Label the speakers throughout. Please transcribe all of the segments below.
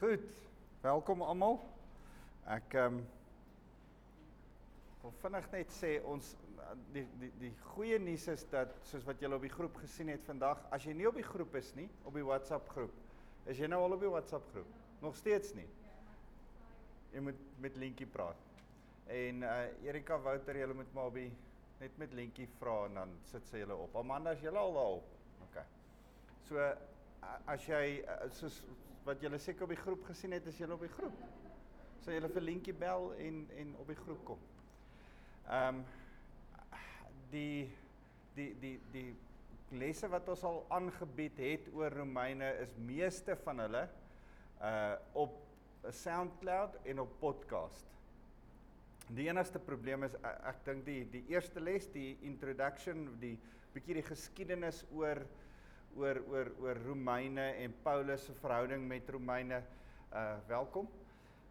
Speaker 1: Goed. Welkom almal. Ek ehm um, wil vinnig net sê ons die die die goeie nuus is dat soos wat julle op die groep gesien het vandag, as jy nie op die groep is nie, op die WhatsApp groep, is jy nou al op die WhatsApp groep? Nog steeds nie. Jy moet met Lentjie praat. En uh Erika Wouter, julle moet maar op die net met Lentjie vra en dan sit sy julle op. Amanda, is julle al daar op? OK. So as jy soos wat julle seker op die groep gesien het, is julle op die groep. So julle vir Lentjie bel en en op die groep kom. Ehm um, die die die die lesse wat ons al aangebied het oor Romeine is meeste van hulle uh op SoundCloud en op podcast. Die enigste probleem is ek, ek dink die die eerste les, die introduction, die bietjie die geskiedenis oor oor oor oor Romeine en Paulus se verhouding met Romeine. Uh welkom.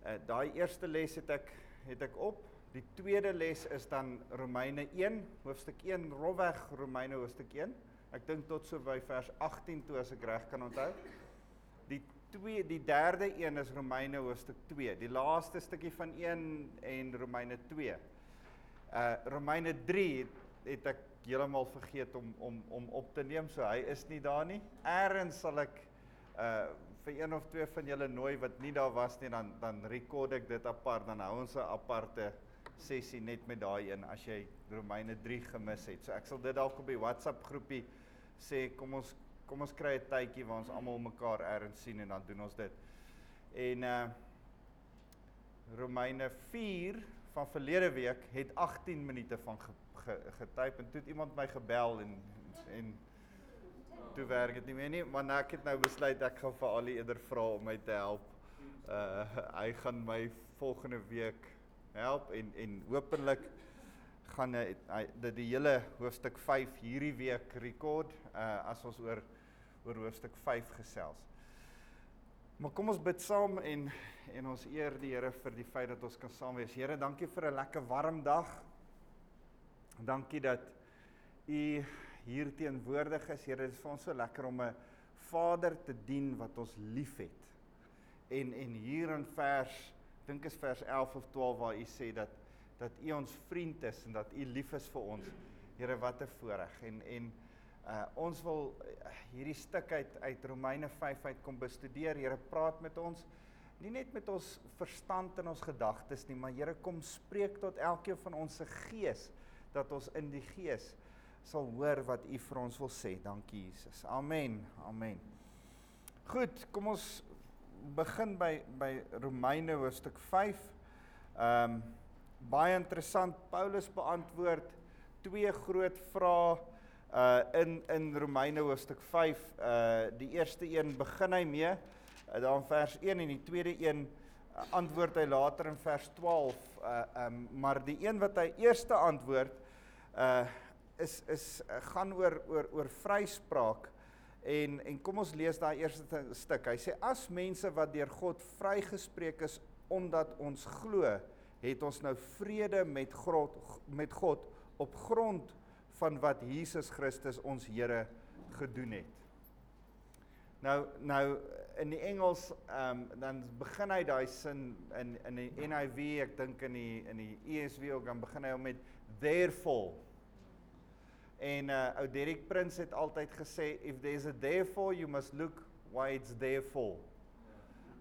Speaker 1: Uh daai eerste les het ek het ek op. Die tweede les is dan Romeine 1, hoofstuk 1, rofweg Romeine hoofstuk 1. Ek dink tot so by vers 18 toe as ek reg kan onthou. Die twee die derde een is Romeine hoofstuk 2. Die laaste stukkie van 1 en Romeine 2. Uh Romeine 3 het, het ek heeltemal vergeet om om om op te neem, so hy is nie daar nie. Eerens sal ek uh vir een of twee van julle nooi wat nie daar was nie, dan dan rekord ek dit apart, dan hou ons 'n aparte sessie net met daai een as jy Romeine 3 gemis het. So ek sal dit dalk op die WhatsApp groepie sê kom ons kom ons kry 'n tydjie waar ons almal mekaar erns sien en dan doen ons dit. En uh Romeine 4 van verlede week het 18 minute van ge, ge, getyp en toe het iemand my gebel en en toe werk dit nie meer nie, maar nou ek het nou besluit ek gaan vir Ali eerder vra om my te help. Uh hy gaan my volgende week help en en hopelik gaan hy dit die hele hoofstuk 5 hierdie week rekord uh as ons oor oor hoofstuk 5 gesels. Maar kom ons bid saam en en ons eer die Here vir die feit dat ons kan saam wees. Here, dankie vir 'n lekker warm dag. Dankie dat U hier teenwoordig is. Here, dit is vir ons so lekker om 'n Vader te dien wat ons liefhet. En en hier in vers, dink is vers 11 of 12 waar U sê dat dat U ons vriend is en dat U lief is vir ons. Here, wat 'n voorreg. En en Uh ons wil uh, hierdie stuk uit uit Romeine 5 uit kom bestudeer. Here praat met ons. Nie net met ons verstand en ons gedagtes nie, maar Here kom spreek tot elkeen van ons se gees dat ons in die gees sal hoor wat U vir ons wil sê. Dankie Jesus. Amen. Amen. Goed, kom ons begin by by Romeine hoofstuk 5. Ehm um, baie interessant. Paulus beantwoord twee groot vrae uh in in Romeine hoofstuk 5 uh die eerste een begin hy mee uh, daar in vers 1 en die tweede een uh, antwoord hy later in vers 12 uh um maar die een wat hy eerste antwoord uh is is uh, gaan oor oor oor vryspraak en en kom ons lees daai eerste stuk hy sê as mense wat deur God vrygespreek is omdat ons glo het ons nou vrede met God met God op grond van wat Jesus Christus ons Here gedoen het. Nou nou in die Engels ehm um, dan begin hy daai sin in in die NIV, ek dink in die in die ESV ook dan begin hy met therefore. En uh ou Derek Prins het altyd gesê if there's a therefore you must look why it's there for.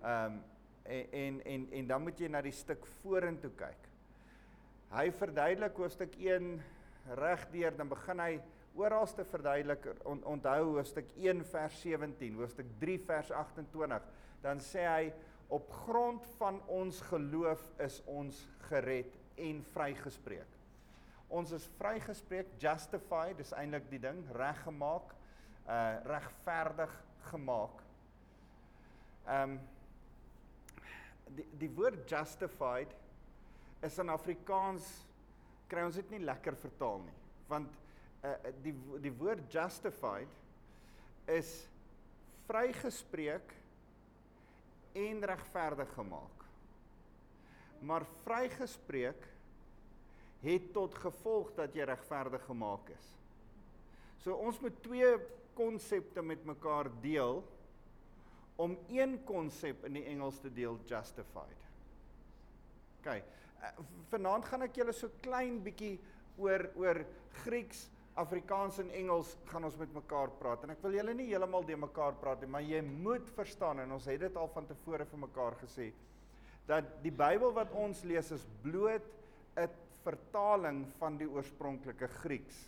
Speaker 1: Ehm um, en en en dan moet jy na die stuk vorentoe kyk. Hy verduidelik hoofstuk 1 regdeur dan begin hy oralste verduidelik on, onthou hoofstuk 1 vers 17 hoofstuk 3 vers 28 dan sê hy op grond van ons geloof is ons gered en vrygespreek ons is vrygespreek justified dis eintlik die ding reggemaak uh regverdig gemaak um, die die woord justified is in Afrikaans kry ons dit nie lekker vertaal nie. Want uh die die woord justified is vrygespreek en regverdig gemaak. Maar vrygespreek het tot gevolg dat jy regverdig gemaak is. So ons moet twee konsepte met mekaar deel om een konsep in die Engels te deel justified. OK. Uh, vanaand gaan ek julle so klein bietjie oor oor Grieks, Afrikaans en Engels gaan ons met mekaar praat en ek wil julle nie heeltemal de mekaar praat nie, maar jy moet verstaan en ons het dit al van tevore vir mekaar gesê dat die Bybel wat ons lees is bloot 'n vertaling van die oorspronklike Grieks.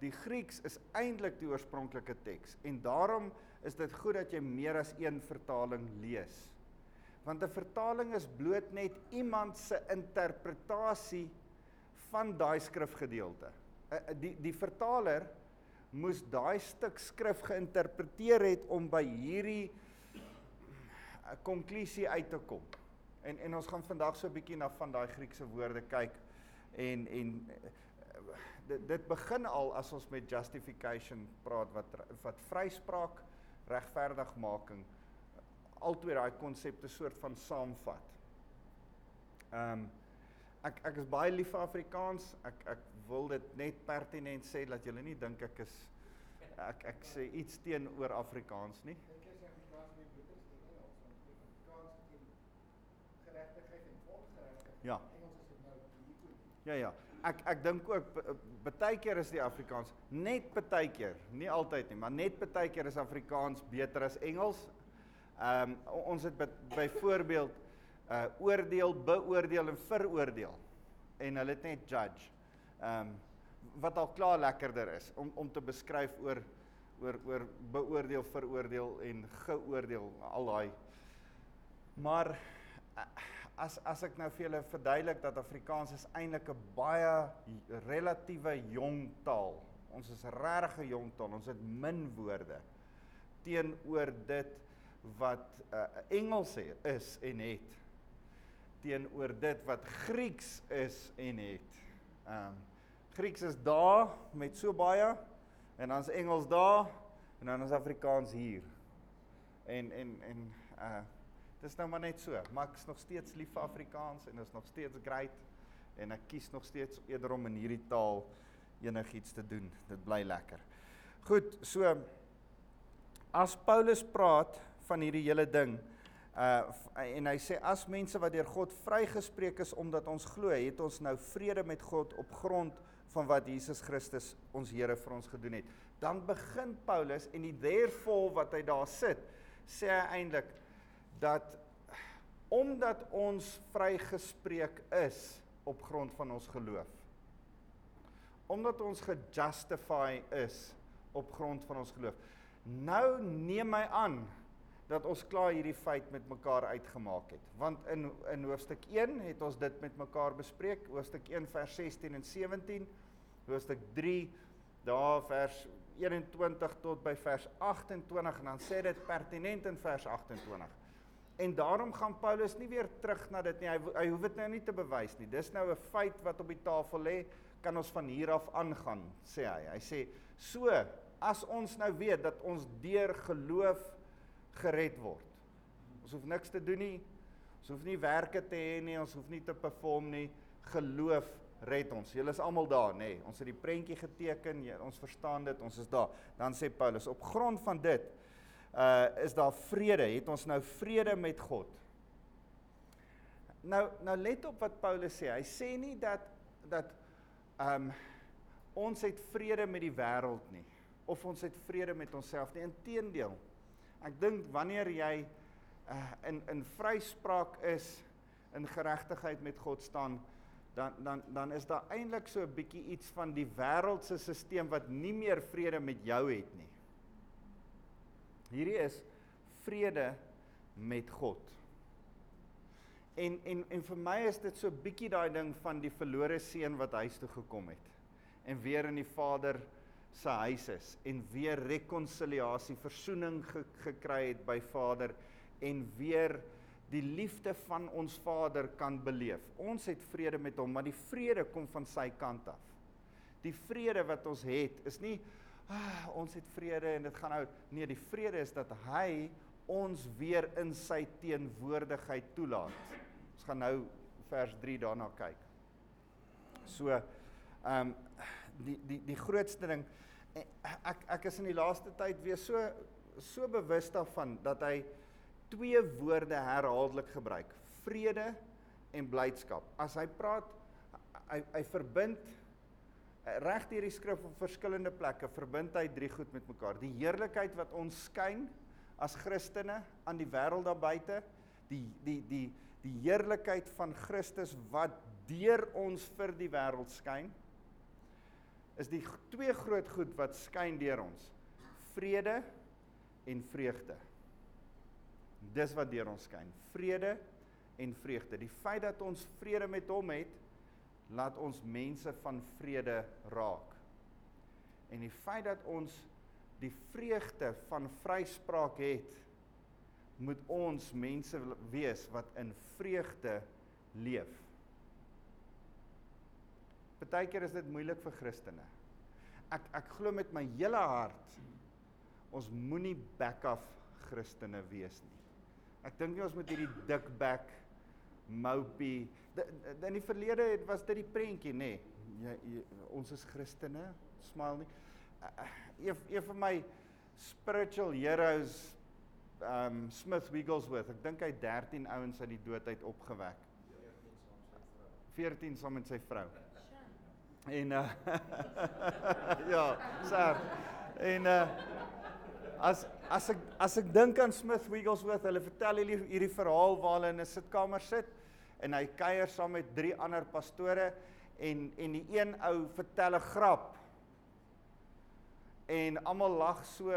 Speaker 1: Die Grieks is eintlik die oorspronklike teks en daarom is dit goed dat jy meer as een vertaling lees. Want 'n vertaling is bloot net iemand se interpretasie van daai skrifgedeelte. Eh, eh, die die vertaler moes daai stuk skrif geïnterpreteer het om by hierdie konklusie uit te kom. En en ons gaan vandag so 'n bietjie na van daai Griekse woorde kyk en en dit dit begin al as ons met justification praat wat wat vryspraak, regverdigmaking altoe daai konsepte soort van saamvat. Ehm um, ek ek is baie lief vir Afrikaans. Ek ek wil dit net pertinent sê dat julle nie dink ek is ek ek sê iets teenoor Afrikaans nie. Ja. Ja ja. Ek ek dink ook baie keer is die Afrikaans net baie keer, nie altyd nie, maar net baie keer is Afrikaans beter as Engels. Ehm um, ons het byvoorbeeld uh oordeel, beoordeel en veroordeel en hulle het net judge. Ehm um, wat al klaar lekkerder is om om te beskryf oor oor oor beoordeel, veroordeel en geoordeel al daai. Maar uh, as as ek nou vir julle verduidelik dat Afrikaans is eintlik 'n baie relatiewe jong taal. Ons is regtig 'n jong taal. Ons het min woorde teenoor dit wat uh, Engels is en het teenoor dit wat Grieks is en het. Ehm um, Grieks is daar met so baie en dan's Engels daar en dan is Afrikaans hier. En en en uh Dis nou maar net so, maar ek is nog steeds lief vir Afrikaans en is nog steeds great en ek kies nog steeds eerder om in hierdie taal enigiets te doen. Dit bly lekker. Goed, so as Paulus praat van hierdie hele ding uh en hy sê as mense wat deur God vrygespreek is omdat ons glo, het ons nou vrede met God op grond van wat Jesus Christus ons Here vir ons gedoen het. Dan begin Paulus en die therefore wat hy daar sit, sê hy eintlik dat omdat ons vrygespreek is op grond van ons geloof omdat ons gejustify is op grond van ons geloof nou neem my aan dat ons klaar hierdie feit met mekaar uitgemaak het want in in hoofstuk 1 het ons dit met mekaar bespreek hoofstuk 1 vers 16 en 17 hoofstuk 3 daar vers 21 tot by vers 28 en dan sê dit pertinent in vers 28 En daarom gaan Paulus nie weer terug na dit nie. Hy hy hoef dit nou nie te bewys nie. Dis nou 'n feit wat op die tafel lê, kan ons van hier af aangaan, sê hy. Hy sê: "So, as ons nou weet dat ons deur geloof gered word. Ons hoef niks te doen nie. Ons hoef nie werke te hê nie, ons hoef nie te perform nie. Geloof red ons. Julle is almal daar, nê. Nee. Ons het die prentjie geteken, ons verstaan dit, ons is daar. Dan sê Paulus: "Op grond van dit uh is daar vrede, het ons nou vrede met God. Nou nou let op wat Paulus sê. Hy sê nie dat dat um ons het vrede met die wêreld nie of ons het vrede met onsself nie. Inteendeel. Ek dink wanneer jy uh in in vryspraak is, in geregtigheid met God staan, dan dan dan is daar eintlik so 'n bietjie iets van die wêreldse stelsel wat nie meer vrede met jou het nie. Hierdie is vrede met God. En en en vir my is dit so bietjie daai ding van die verlore seun wat huis toe gekom het en weer in die Vader se huis is en weer rekonsiliasie, verzoening ge, gekry het by Vader en weer die liefde van ons Vader kan beleef. Ons het vrede met hom, maar die vrede kom van sy kant af. Die vrede wat ons het is nie ah, ons het vrede en dit gaan nou nee, die vrede is dat hy ons weer in sy teenwoordigheid toelaat. Ons gaan nou vers 3 daarna kyk. So ehm um, die die die grootste ding ek ek is in die laaste tyd weer so so bewus daarvan dat hy twee woorde herhaaldelik gebruik: vrede en blydskap. As hy praat hy hy verbind reg deur die skrif op verskillende plekke verbind hy drie goed met mekaar. Die heerlikheid wat ons skyn as Christene aan die wêreld daar buite, die die die die heerlikheid van Christus wat deur ons vir die wêreld skyn is die twee groot goed wat skyn deur ons. Vrede en vreugde. Dis wat deur ons skyn. Vrede en vreugde. Die feit dat ons vrede met hom het, laat ons mense van vrede raak. En die feit dat ons die vreugde van vryspraak het, moet ons mense wees wat in vreugde leef. Partykeer is dit moeilik vir Christene. Ek ek glo met my hele hart ons moenie back off Christene wees nie. Ek dink nie ons moet hierdie dik back mopie in die verlede het was dit die prentjie nê. Ons is Christene, smile nie. Een een van my spiritual heroes um Smith Wigglesworth. Ek dink hy 13 ouens uit die dood uit opgewek. 14 saam met sy vrou. En uh ja, sir. En uh as as ek as ek dink aan Smith Wigglesworth, hulle vertel hierdie hierdie verhaal waar hulle in 'n sitkamer sit en hy kuier saam met drie ander pastore en en die een ou vertel 'n grap. En almal lag so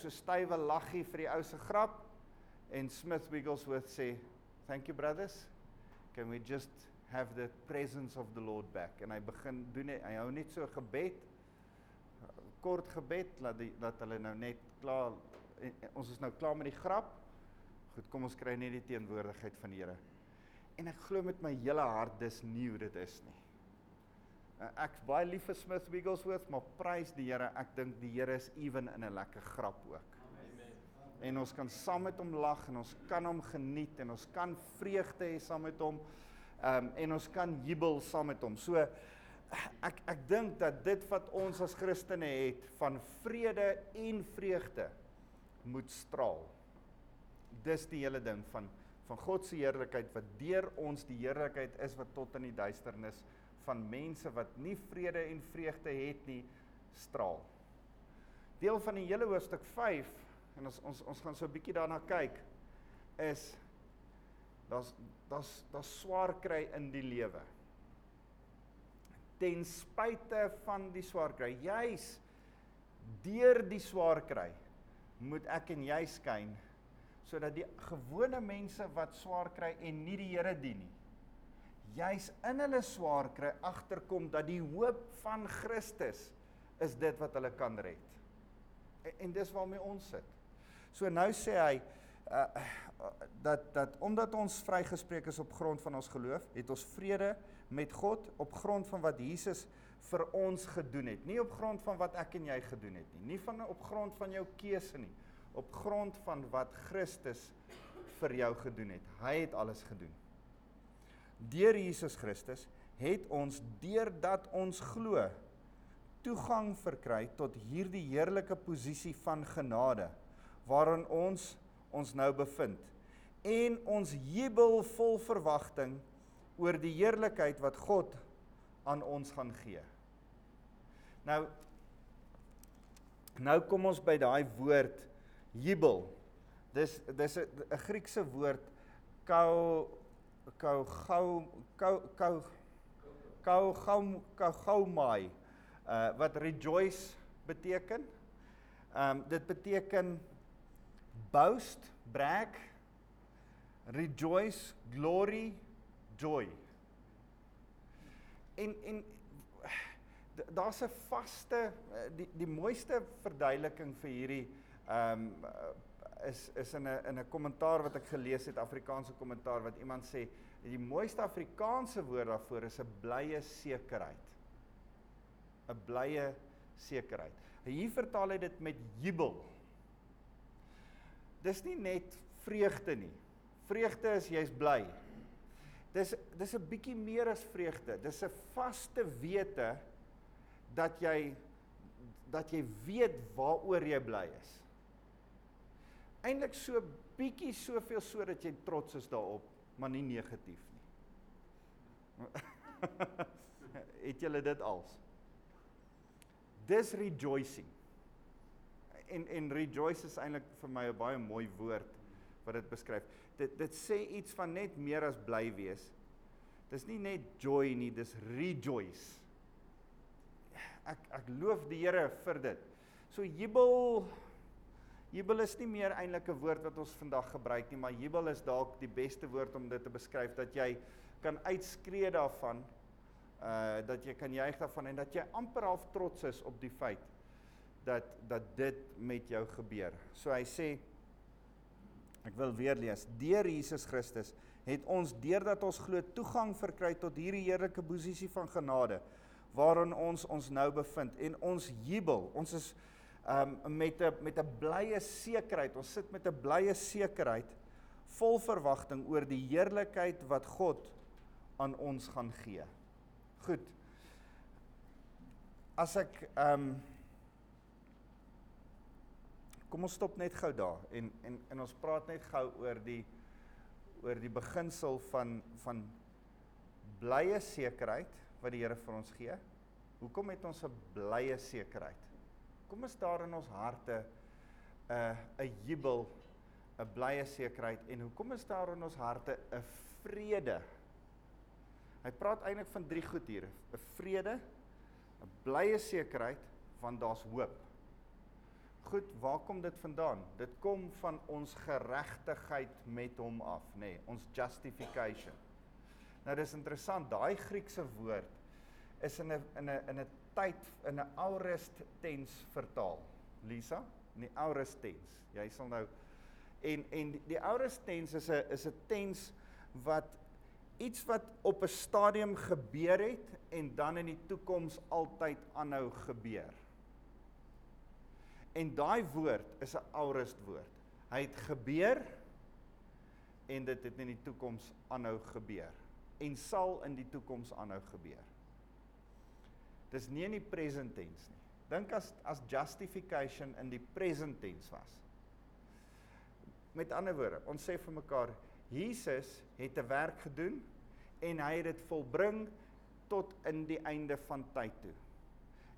Speaker 1: so stywe laggie vir die ou se grap en Smith Wigglesworth sê, "Thank you brothers. Can we just have the presence of the Lord back. En hy begin doen hy, hy hou net so gebed kort gebed laat die dat hulle nou net klaar en, en, ons is nou klaar met die grap. Goed, kom ons kry net die teenwoordigheid van die Here. En ek glo met my hele hart dis nie hoe dit is nie. Uh, ek's baie lief vir Smith Wigglesworth, maar prys die Here, ek dink die Here is ewen in 'n lekker grap ook. Amen. En ons kan saam met hom lag en ons kan hom geniet en ons kan vreugde hê saam met hom. Ehm um, en ons kan jubel saam met hom. So ek ek dink dat dit wat ons as Christene het van vrede en vreugde moet straal. Dis die hele ding van van God se heerlikheid wat deur ons die heerlikheid is wat tot in die duisternis van mense wat nie vrede en vreugde het nie straal. Deel van die hele hoofstuk 5 en ons ons ons gaan so 'n bietjie daarna kyk is daar's daar's daar's swaar kry in die lewe. Ten spyte van die swaar kry, juis deur die swaar kry, moet ek en jy skyn sodat die gewone mense wat swaar kry en nie die Here dien nie, juis in hulle swaar kry agterkom dat die hoop van Christus is dit wat hulle kan red. En, en dis waarmee ons sit. So nou sê hy uh dat dat omdat ons vrygespreek is op grond van ons geloof, het ons vrede met God op grond van wat Jesus vir ons gedoen het. Nie op grond van wat ek en jy gedoen het nie, nie van op grond van jou keuse nie, op grond van wat Christus vir jou gedoen het. Hy het alles gedoen. Deur Jesus Christus het ons deurdat ons glo toegang verkry tot hierdie heerlike posisie van genade waarin ons ons nou bevind en ons jubel vol verwagting oor die heerlikheid wat God aan ons gaan gee. Nou nou kom ons by daai woord jubel. Dis dis 'n Griekse woord kou kou gou kou kou kou gou kou gou mai uh wat rejoice beteken. Ehm um, dit beteken boast, brag, rejoice, glory, joy. En en daar's 'n vaste die die mooiste verduideliking vir hierdie ehm um, is is in 'n in 'n kommentaar wat ek gelees het Afrikaanse kommentaar wat iemand sê die mooiste Afrikaanse woord daarvoor is 'n blye sekerheid. 'n blye sekerheid. Hier vertaal hy dit met jubel dis nie net vreugde nie. Vreugde is jy's bly. Dis dis 'n bietjie meer as vreugde. Dis 'n vaste wete dat jy dat jy weet waaroor jy bly is. eintlik so bietjie soveel sodat jy trots is daarop, maar nie negatief nie. het julle dit als? Dis rejoicing. En en rejoice is eintlik vir my 'n baie mooi woord wat dit beskryf. Dit dit sê iets van net meer as bly wees. Dis nie net joy nie, dis rejoice. Ek ek loof die Here vir dit. So jubel jubel is nie meer eintlik 'n woord wat ons vandag gebruik nie, maar jubel is dalk die beste woord om dit te beskryf dat jy kan uitskree daarvan uh dat jy kan juig daarvan en dat jy amper half trots is op die feit dat dat dit met jou gebeur. So hy sê ek wil weer lees. Deur Jesus Christus het ons deurdat ons glo toegang verkry tot hierdie heerlike posisie van genade waarin ons ons nou bevind en ons jubel. Ons is um met 'n met 'n blye sekerheid. Ons sit met 'n blye sekerheid vol verwagting oor die heerlikheid wat God aan ons gaan gee. Goed. As ek um Kom ons stop net gou daar en en en ons praat net gou oor die oor die beginsel van van blye sekerheid wat die Here vir ons gee. Hoekom het ons 'n blye sekerheid? Kom is daar in ons harte 'n uh, 'n jubel, 'n blye sekerheid en hoekom is daar in ons harte 'n vrede? Hy praat eintlik van drie goed hier: 'n vrede, 'n blye sekerheid want daar's hoop. Goed, waar kom dit vandaan? Dit kom van ons geregtigheid met hom af, nê, nee, ons justification. Nou dis interessant, daai Griekse woord is in 'n in 'n in 'n tyd in 'n aorist tens vertaal. Lisa, in die aorist tens. Jy sal nou en en die aorist tens is 'n is 'n tens wat iets wat op 'n stadium gebeur het en dan in die toekoms altyd aanhou gebeur. En daai woord is 'n aorist woord. Hy het gebeur en dit het in die toekoms aanhou gebeur en sal in die toekoms aanhou gebeur. Dis nie in die present tense nie. Dink as as justification in die present tense was. Met ander woorde, ons sê vir mekaar Jesus het 'n werk gedoen en hy het dit volbring tot in die einde van tyd toe.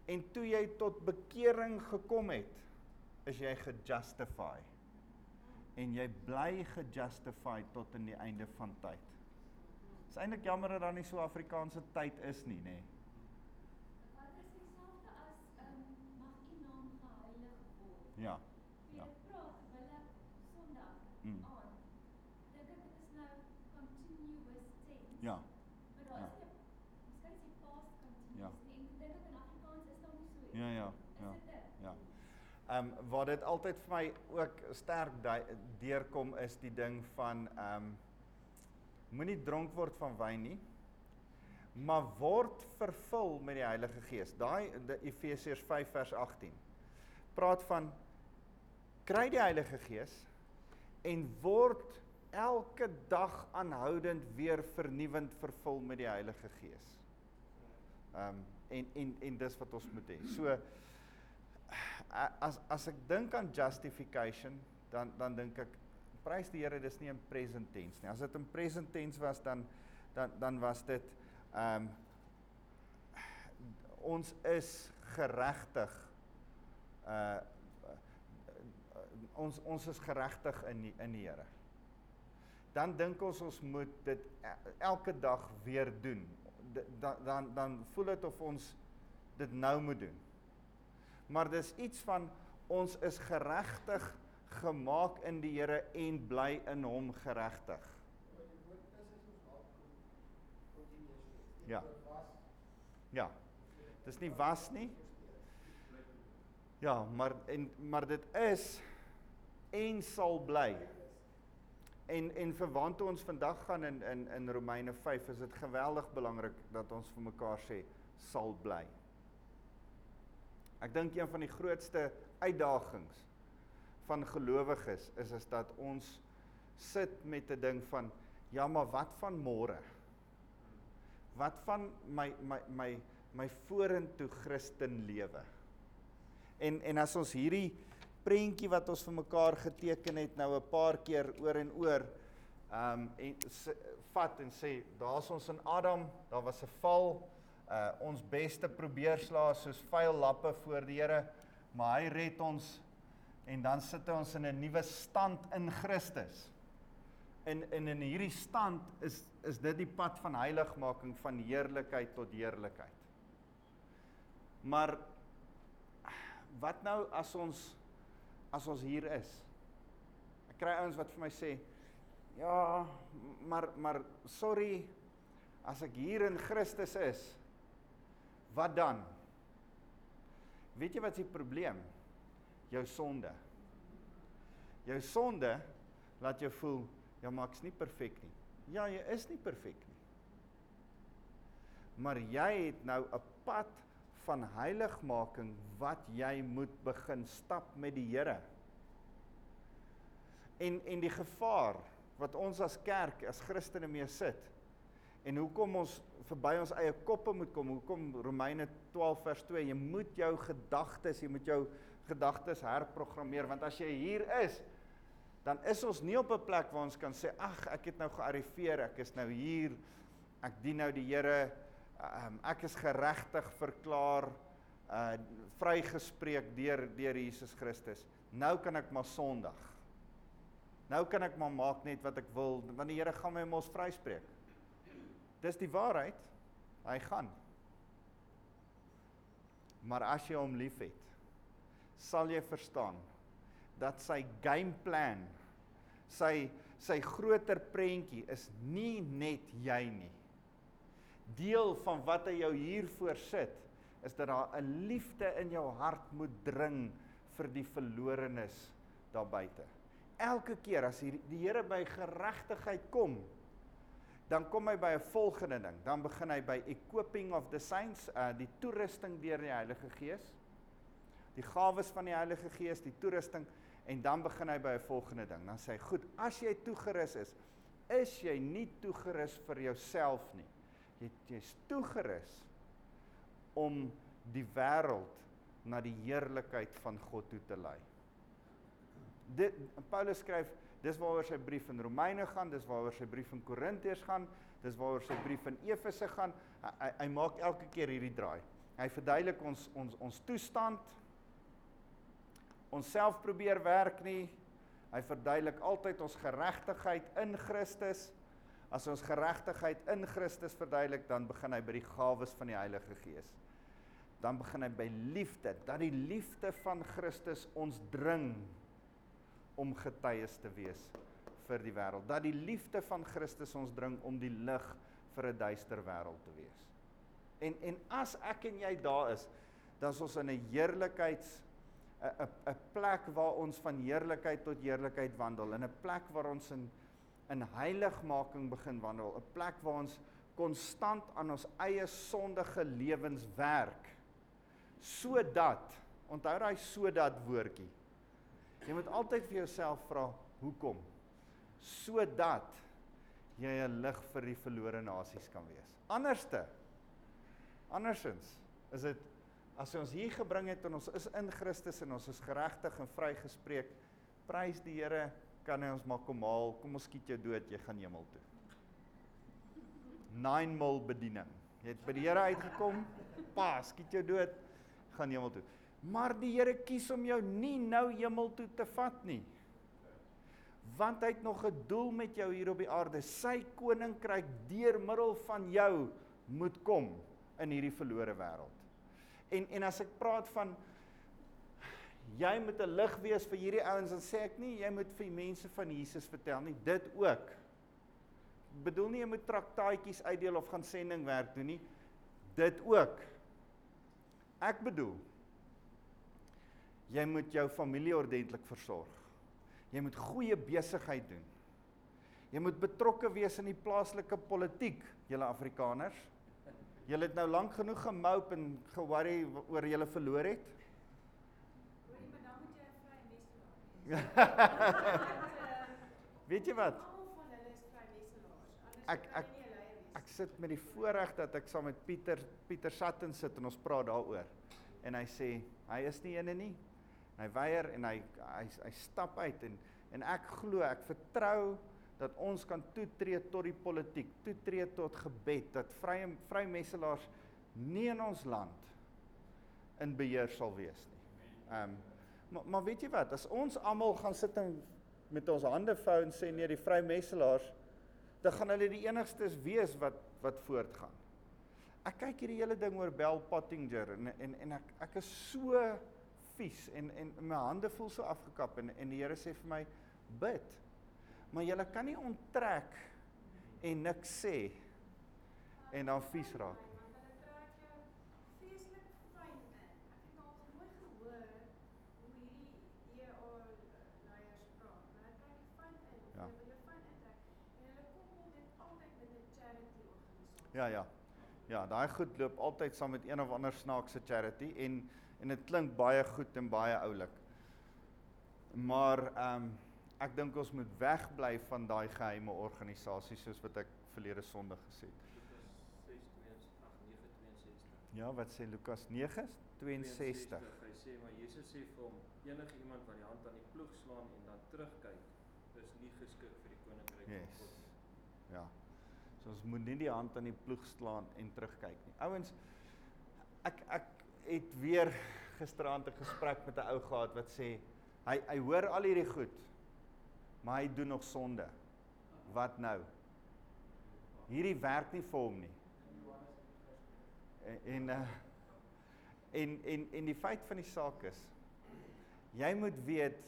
Speaker 1: En toe jy tot bekering gekom het, is jy gejustify. En jy bly gejustify tot in die einde van tyd. Dis eintlik jammer dat daar nie so Afrikaanse tyd is nie, nê.
Speaker 2: Wat is dieselfde as ehm um, mag u naam geheilig word?
Speaker 1: Ja.
Speaker 2: Jy
Speaker 1: Ja.
Speaker 2: praat wille Sondag
Speaker 1: Mm.
Speaker 2: aan. Dink ek dit is nou continuous tense.
Speaker 1: Ja.
Speaker 2: Maar daar
Speaker 1: Ja.
Speaker 2: is nie miskien is die past continuous
Speaker 1: Ja.
Speaker 2: nie. En dink ek in Afrikaans is daar nie so iets.
Speaker 1: Ja, ja,
Speaker 2: Is
Speaker 1: ja.
Speaker 2: dit dit?
Speaker 1: Ja. Ehm um, waar dit altyd vir my ook sterk deurkom is die ding van ehm um, moenie dronk word van wyn nie maar word vervul met die Heilige Gees. Daai Efesiërs 5 vers 18 praat van kry die Heilige Gees en word elke dag aanhoudend weer vernuwend vervul met die Heilige Gees. Ehm um, en en en dis wat ons moet hê. So as as ek dink aan justification, dan dan dink ek prys die Here dis nie in present tense nie. As dit in present tense was dan dan dan was dit ehm um, ons is geregtig uh ons ons is geregtig in die, in die Here. Dan dink ons ons moet dit e- elke dag weer doen. Dan dan dan voel dit of ons dit nou moet doen. Maar dis iets van ons is geregtig gemaak in die Here en bly in hom geregtig. Ja. Ja. Dis nie was nie. Ja, maar en maar dit is en sal bly. En en verwant toe ons vandag gaan in in in Romeine 5 is dit geweldig belangrik dat ons vir mekaar sê sal bly. Ek dink een van die grootste uitdagings van gelowiges is is dat ons sit met 'n ding van ja, maar wat van môre? Wat van my my my my vorentoe Christen lewe? En en as ons hierdie prentjie wat ons vir mekaar geteken het nou 'n paar keer oor en oor. Ehm um, en s- vat en sê daar's ons in Adam, daar was 'n val. Uh ons beste probeerslae soos vuil lappe voor die Here, maar hy red ons en dan sit ons in 'n nuwe stand in Christus. En en in hierdie stand is is dit die pad van heiligmaking van heerlikheid tot heerlikheid. Maar wat nou as ons as ons hier is? Ek kry ouens wat vir my sê, "Ja, maar maar sorry, as ek hier in Christus is, wat dan?" Weet jy wat is die probleem? Jou sonde. Jou sonde laat jou voel, ja, maar ek's nie perfek nie. Ja, jy is nie perfek nie. Maar jy het nou 'n pad van heiligmaking wat jy moet begin stap met die Here. En en die gevaar wat ons as kerk, as Christene mee sit. En hoekom ons verby ons eie koppe moet kom? Hoekom Romeine 12 vers 2, jy moet jou gedagtes, jy moet jou gedagtes herprogrammeer want as jy hier is, dan is ons nie op 'n plek waar ons kan sê ag, ek het nou gearriveer, ek is nou hier, ek dien nou die Here, um, ek is geregtig verklaar, uh vrygespreek deur deur Jesus Christus. Nou kan ek maar Sondag. Nou kan ek maar maak net wat ek wil want die Here gaan my mos vryspreek. Dis die waarheid. Hy gaan. Maar as jy hom liefhet, sal jy verstaan dat sy game plan, sy sy groter prentjie is nie net jy nie. Deel van wat hy jou hier voorsit is dat daar 'n liefde in jou hart moet dring vir die verlorenes daar buite. Elke keer as die Here by geregtigheid kom, dan kom hy by 'n volgende ding. Dan begin hy by equipping of the saints, uh die toerusting deur die Heilige Gees. Die gawes van die Heilige Gees, die toerusting en dan begin hy by 'n volgende ding. Dan sê hy: "Goed, as jy toegerus is, is jy nie toegerus vir jouself nie. Jy jy's toegerus om die wêreld na die heerlikheid van God toe te lei." Dit Paulus skryf Dis waaroor sy brief in Romeine gaan, dis waaroor sy brief in Korintiërs gaan, dis waaroor sy brief in Efese gaan. Hy, hy, hy maak elke keer hierdie draai. Hy verduidelik ons ons ons toestand. Ons self probeer werk nie. Hy verduidelik altyd ons geregtigheid in Christus. As ons geregtigheid in Christus verduidelik, dan begin hy by die gawes van die Heilige Gees. Dan begin hy by liefde, dat die liefde van Christus ons dring om getuies te wees vir die wêreld. Dat die liefde van Christus ons dring om die lig vir 'n duister wêreld te wees. En en as ek en jy daar is, dan is ons in 'n heerlikheids 'n 'n 'n plek waar ons van heerlikheid tot heerlikheid wandel, in 'n plek waar ons in in heiligmaking begin wandel, 'n plek waar ons konstant aan ons eie sondige lewens werk sodat onthou daai sodat woordjie Jy moet altyd vir jouself vra hoekom sodat jy 'n lig vir die verlore nasies kan wees. Anderste andersins is dit as ons hier gebring het en ons is in Christus en ons is geregtig en vrygespreek, prys die Here, kan hy ons maar kom haal, kom ons skiet jou dood, jy gaan hemel toe. 9 mil bediening. Jy het by die Here uitgekom, pa, skiet jou dood, gaan hemel toe. Maar die Here kies om jou nie nou hemel toe te vat nie. Want hy het nog 'n doel met jou hier op die aarde. Sy koninkryk deur middel van jou moet kom in hierdie verlore wêreld. En en as ek praat van jy moet 'n lig wees vir hierdie ouens, dan sê ek nie jy moet vir mense van Jesus vertel nie, dit ook. Bedoel nie jy moet traktaatjies uitdeel of gaan sendingwerk doen nie. Dit ook. Ek bedoel Jy moet jou familie ordentlik versorg. Jy moet goeie besigheid doen. Jy moet betrokke wees in die plaaslike politiek, julle Afrikaners. Julle het nou lank genoeg gemoup en ge-worry oor julle verloor het.
Speaker 2: Hoorie, maar dan moet jy 'n vrymesselaar wees.
Speaker 1: Weet jy wat?
Speaker 2: Almal van hulle is vrymesselaars. Anders
Speaker 1: Ek ek ek sit met die voorreg dat ek saam met Pieter Pieter Sutton sit en ons praat daaroor. En hy sê hy is nie ene nie. Hy weier en hy hy hy stap uit en en ek glo, ek vertrou dat ons kan toetree tot die politiek, toetree tot gebed, dat vrye vrymesselaars nie in ons land in beheer sal wees nie. Ehm um, maar, maar weet jy wat, as ons almal gaan sit en met ons hande vou en sê nee, die vrymesselaars, dan gaan hulle die enigstes wees wat wat voortgaan. Ek kyk hierdie hele ding oor Bell Pottinger en en en ek ek is so vies en en my hande voel so afgekap en en die Here sê vir my bid. Maar jy kan nie onttrek en niks sê en dan vies raak. Ja. Ja ja. Ja, daai goed loop altyd saam met een of ander snaakse charity en en dit klink baie goed en baie oulik. Maar ehm um, ek dink ons moet wegbly van daai geheime organisasie soos wat ek verlede Sondag gesê het. Ja, wat sê Lukas 9:62?
Speaker 3: Hy sê maar Jesus sê vir hom enige iemand wat die hand aan die ploeg slaan en dan terugkyk is nie geskik vir die koninkryk
Speaker 1: Yes.
Speaker 3: van God nie.
Speaker 1: Ja. So ons moet nie die hand aan die ploeg slaan en terugkyk nie. Ouens, ek ek het weer gisteraand 'n gesprek met 'n ou gehad wat sê hy hy hoor al hierdie goed, maar hy doen nog sonde. Wat nou? Hierdie werk nie vir hom nie. En en uh, en en en die feit van die saak is jy moet weet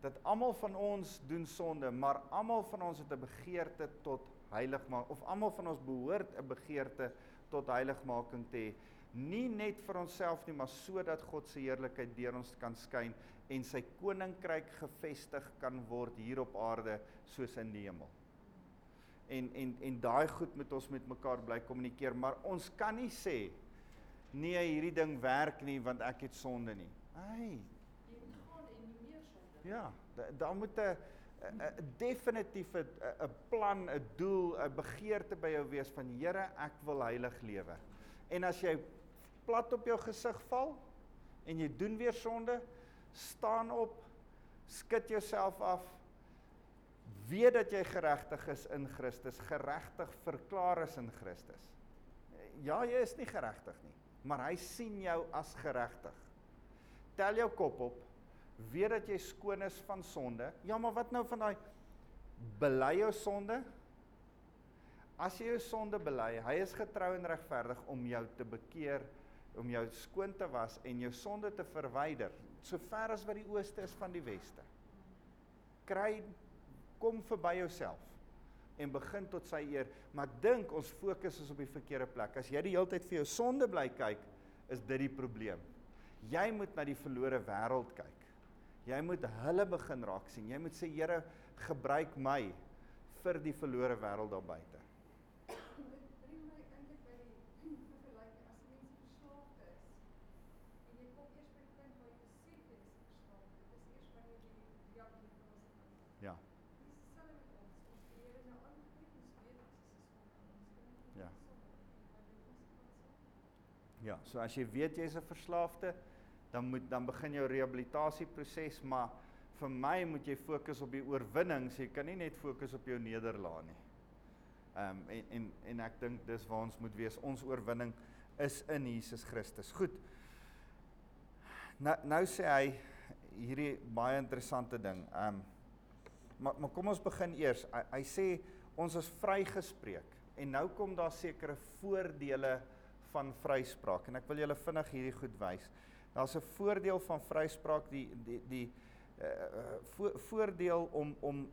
Speaker 1: dat almal van ons doen sonde, maar almal van ons het 'n begeerte tot heiligmaking of almal van ons behoort 'n begeerte tot heiligmaking te hê. Nie net vir onsself nie, maar sodat God se heerlikheid deur ons kan skyn en sy koninkryk gevestig kan word hier op aarde soos in die hemel. En en en daai goed moet ons met mekaar bly kommunikeer, maar ons kan nie sê nee, hierdie ding werk nie want ek het sonde nie. Hey,
Speaker 2: Jy moet gaan en nie meer sonde.
Speaker 1: Ja, da- daar moet 'n 'n- definitiewe 'n plan, 'n doel, 'n begeerte by jou wees van Here, ek wil heilig lewe. En as jy plat op jou gesig val en jy doen weer sonde, staan op, skud jouself af. Weet dat jy geregtig is in Christus, geregtig verklaar is in Christus. Ja, jy is nie geregtig nie, maar hy sien jou as geregtig. Tel jou kop op, weet dat jy skoon is van sonde. Ja, maar wat nou van daai bely jou sonde? As jy jou sonde bely, hy is getrou en regverdig om jou te bekeer, om jou skoon te was en jou sonde te verwyder, so ver as wat die ooste is van die weste. Kry kom verby jouself en begin tot sy eer, maar dink ons fokus is op die verkeerde plek. As jy die hele tyd vir jou sonde bly kyk, is dit die probleem. Jy moet na die verlore wêreld kyk. Jy moet hulle begin raak sien. Jy moet sê Here, gebruik my vir die verlore wêreld daar buite.
Speaker 2: Dit bring my eintlik by die vergelyking as mense verslaafd is. En jy kom eers by die punt waar jy besef jy is verslaafd. Dit is eers wanneer jy die rehabilitasie gaan.
Speaker 1: Ja.
Speaker 2: Dis dieselfde met ons. Ons die Here nou aangebied ons weet ons is sonde. Ons kan nie
Speaker 1: Ja.
Speaker 2: sonde nie. Maar dit ons kan sonde.
Speaker 1: Ja, so as jy weet jy's 'n verslaafde, dan moet dan begin jou rehabilitasieproses, maar vir my moet jy fokus op die oorwinning, so jy kan nie net fokus op jou nederlaag nie. Ehm um, en en en ek dink dis waar ons moet wees. Ons oorwinning is in Jesus Christus. Goed. Nou nou sê hy hierdie baie interessante ding. Ehm um, maar maar kom ons begin eers. Hy, hy sê ons is vrygespreek en nou kom daar sekere voordele van vryspraak en ek wil julle vinnig hierdie goed wys. Daar's 'n voordeel van vryspraak die die die uh, vo voordeel om om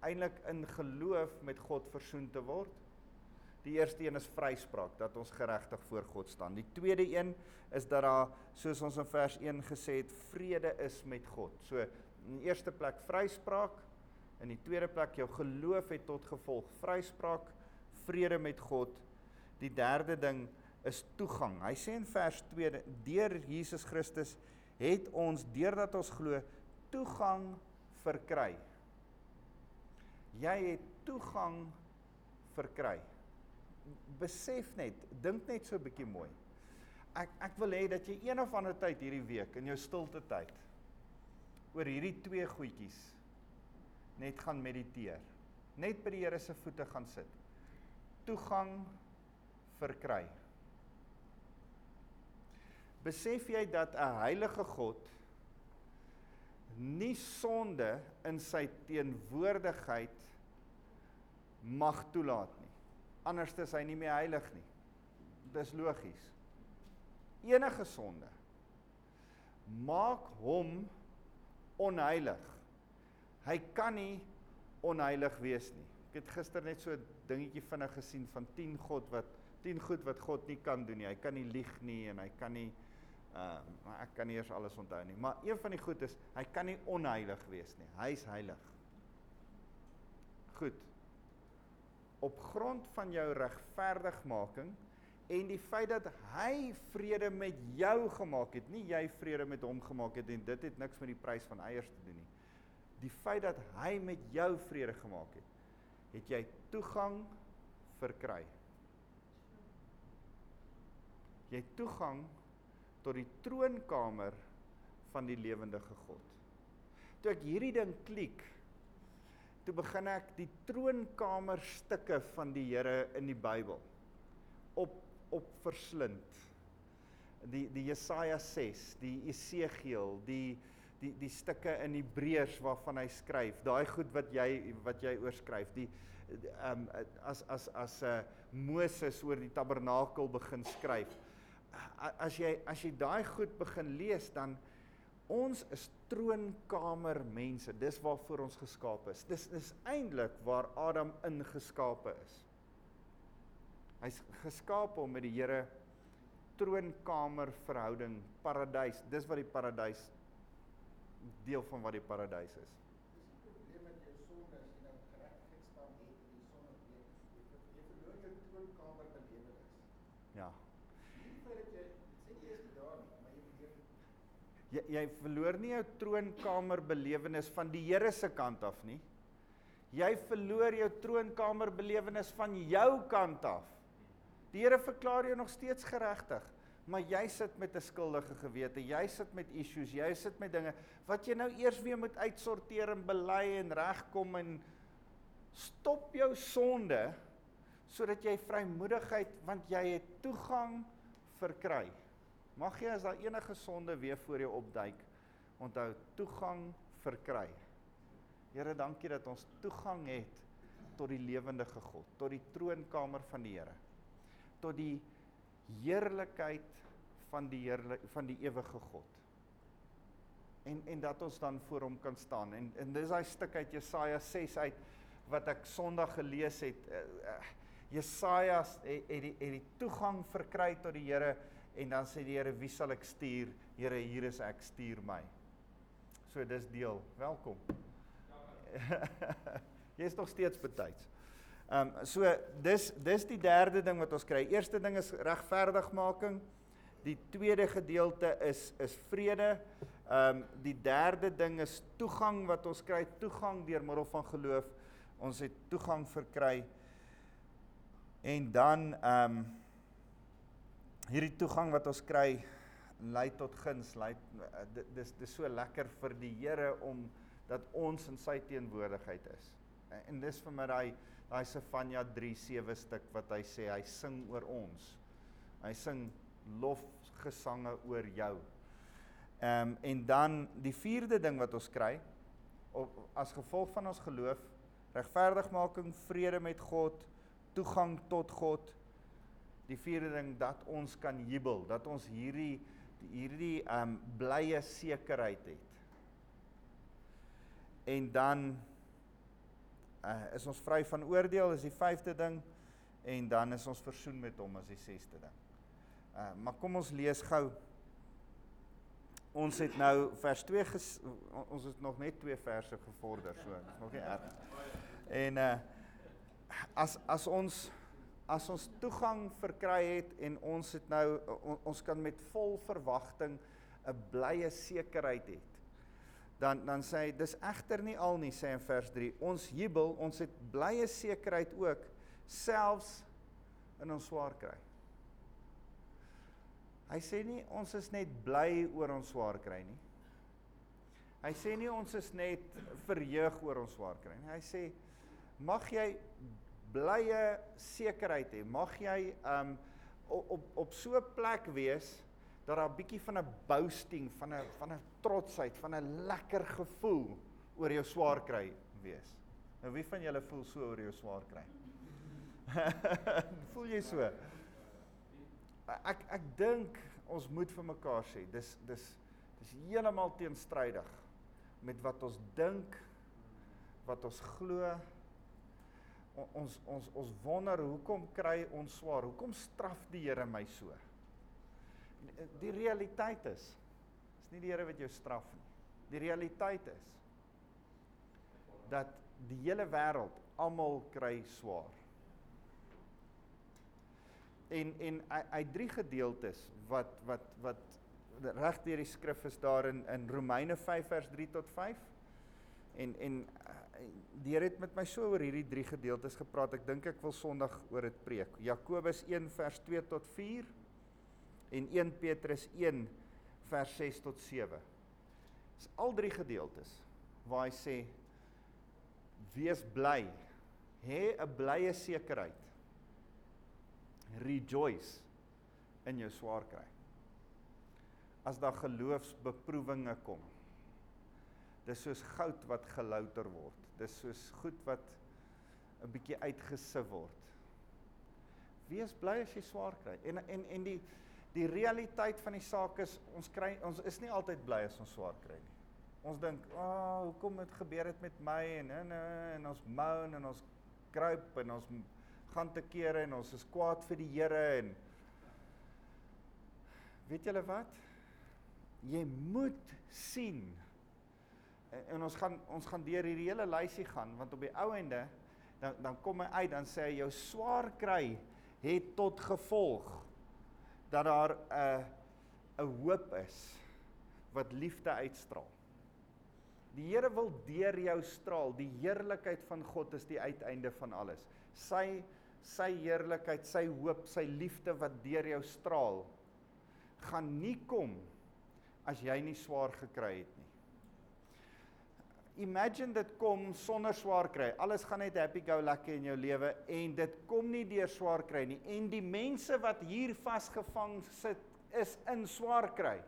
Speaker 1: eintlik in geloof met God versoen te word. Die eerste een is vryspraak dat ons geregtig voor God staan. Die tweede een is dat daar soos ons in vers 1 gesê het vrede is met God. So in eerste plek vryspraak, in die tweede plek jou geloof het tot gevolg vryspraak, vrede met God. Die derde ding is toegang. Hy sê in vers 2 deur Jesus Christus het ons deurdat ons glo toegang verkry. Jy het toegang verkry. Besef net, dink net so 'n bietjie mooi. Ek ek wil hê dat jy een of ander tyd hierdie week in jou stilte tyd oor hierdie twee goedjies net gaan mediteer. Net by die Here se voete gaan sit. Toegang verkry. Besef jy dat 'n heilige God nie sonde in sy teenwoordigheid mag toelaat nie. Anders is hy nie meer heilig nie. Dis logies. Enige sonde maak hom onheilig. Hy kan nie onheilig wees nie. Ek het gister net so 'n dingetjie vinnig gesien van 10 God wat 10 goed wat God nie kan doen nie. Hy kan nie lieg nie en hy kan nie uh maar ek kan nie eers alles onthou nie. Maar een van die goed is hy kan nie onheilig wees nie. Hy's heilig. Goed. Op grond van jou regverdigmaking en die feit dat hy vrede met jou gemaak het, nie jy vrede met hom gemaak het en dit het niks met die prys van eiers te doen nie. Die feit dat hy met jou vrede gemaak het, het jy toegang verkry. Jy toegang tot die troonkamer van die lewendige God. Toe ek hierdie ding klik, toe begin ek die troonkamer stukke van die Here in die Bybel op op verslind. Die die Jesaja 6, die Esegiel, die die die stukke in Hebreërs waarvan hy skryf, daai goed wat jy wat jy oorskryf, die ehm um, as as as 'n uh, Moses oor die tabernakel begin skryf. As jy as jy daai goed begin lees dan ons is troonkamer mense. Dis waarvoor ons geskaap is. Dis is eintlik waar Adam ingeskape is. Hy's geskaap om met die Here troonkamer verhouding, paradys. Dis wat die paradys deel van wat die paradys is.
Speaker 4: Dis Jy jy verloor nie
Speaker 1: jou troonkamer belewenis van die Here se kant af nie. Jy verloor jou troonkamer belewenis van jou kant af. Die Here verklaar jou nog steeds geregtig, maar jy sit met 'n skuldige gewete. Jy sit met issues, jy sit met dinge wat jy nou eers weer moet uitsorteer en bely en regkom en stop jou sonde sodat jy vrymoedigheid want jy het toegang verkry. Mag jy as daar enige sonde weer voor jou opduik, onthou toegang verkry. Here, dankie dat ons toegang het tot die lewendige God, tot die troonkamer van die Here. Tot die heerlikheid van die heerlik van die ewige God. En en dat ons dan voor hom kan staan. En en dis daai stuk uit Jesaja 6 uit wat ek Sondag gelees het. Uh, uh, Jesaja het, het die het die toegang verkry tot die Here en dan sê die Here, "Wie sal ek stuur? Here, hier is ek, stuur my." So dis deel. Welkom. Jy is nog steeds betyds. Ehm um, so dis dis die derde ding wat ons kry. Eerste ding is regverdigmaking. Die tweede gedeelte is is vrede. Ehm um, die derde ding is toegang wat ons kry, toegang deur middel van geloof. Ons het toegang verkry. En dan ehm um, hierdie toegang wat ons kry lei tot guns, lei dis dis so lekker vir die Here om dat ons in sy teenwoordigheid is. En dis vir my daai daai Sefanja 3:7 stuk wat hy sê hy sing oor ons. Hy sing lofgesange oor jou. Ehm um, en dan die vierde ding wat ons kry op as gevolg van ons geloof, regverdigmaking, vrede met God, toegang tot God. Die vierde ding dat ons kan jubel, dat ons hierdie hierdie ehm um, blye sekerheid het. En dan uh, is ons vry van oordeel is die vyfde ding en dan is ons versoen met hom as die sesde ding. Uh maar kom ons lees gou. Ons het nou vers 2 ges, ons het nog net twee verse gevorder so, dis nog nie erg. En uh as as ons as ons toegang verkry het en ons het nou on, ons kan met vol verwagting 'n blye sekerheid het dan dan sê hy dis egter nie al nie sê in vers 3 ons jubel ons het blye sekerheid ook selfs in ons swaar kry. Hy sê nie ons is net bly oor ons swaar kry nie. Hy sê nie ons is net verheug oor ons swaar kry nie. Hy sê mag jy blye sekerheid hê. Mag jy um op op, so 'n plek wees dat daar 'n bietjie van 'n boasting, van 'n van 'n trotsheid, van 'n lekker gevoel oor jou swaar kry wees. Nou wie van julle voel so oor jou swaar kry? voel jy so? Ek ek dink ons moet vir mekaar sê, dis dis dis heeltemal teenstrydig met wat ons dink, wat ons glo. Ons ons ons wonder hoekom kry ons swaar? Hoekom straf die Here my so? Die realiteit is is nie die Here wat jou straf nie. Die realiteit is dat die hele wêreld almal kry swaar. En en het drie gedeeltes wat wat wat reg deur die skrif is daar in in Romeine 5 vers 3 tot 5. En en die Here het met my so oor hierdie drie gedeeltes gepraat. Ek dink ek wil Sondag oor dit preek. Jakobus 1 vers 2 tot 4 en 1 Petrus 1 vers 6 tot 7. Dis al drie gedeeltes waar hy sê wees bly. Hê 'n blye sekerheid. Rejoice in jou swaar kry. As daar geloofsbeproewinge kom. Dis soos goud wat gelouter word. Dis soos goed wat 'n bietjie uitgesif word. Wees bly as jy swaar kry. En en en die die realiteit van die saak is ons kry ons is nie altyd bly as ons swaar kry nie. Ons dink, "Ag, oh, hoekom het gebeur dit met my?" en en en ons moan en ons kruip en ons gaan te kere en ons is kwaad vir die Here en weet julle wat? Jy moet sien en, ons gaan ons gaan deur hierdie hele lysie gaan want op die ou ende dan dan kom hy uit dan sê hy jou swaar kry het tot gevolg dat daar 'n 'n hoop is wat liefde uitstraal. Die Here wil deur jou straal. Die heerlikheid van God is die uiteinde van alles. Sy sy heerlikheid, sy hoop, sy liefde wat deur jou straal gaan nie kom as jy nie swaar gekry het. Imagine dit kom sonder swaar kry. Alles gaan net happy go lucky in jou lewe en dit kom nie deur swaar kry nie. En die mense wat hier vasgevang sit is in swaar kry.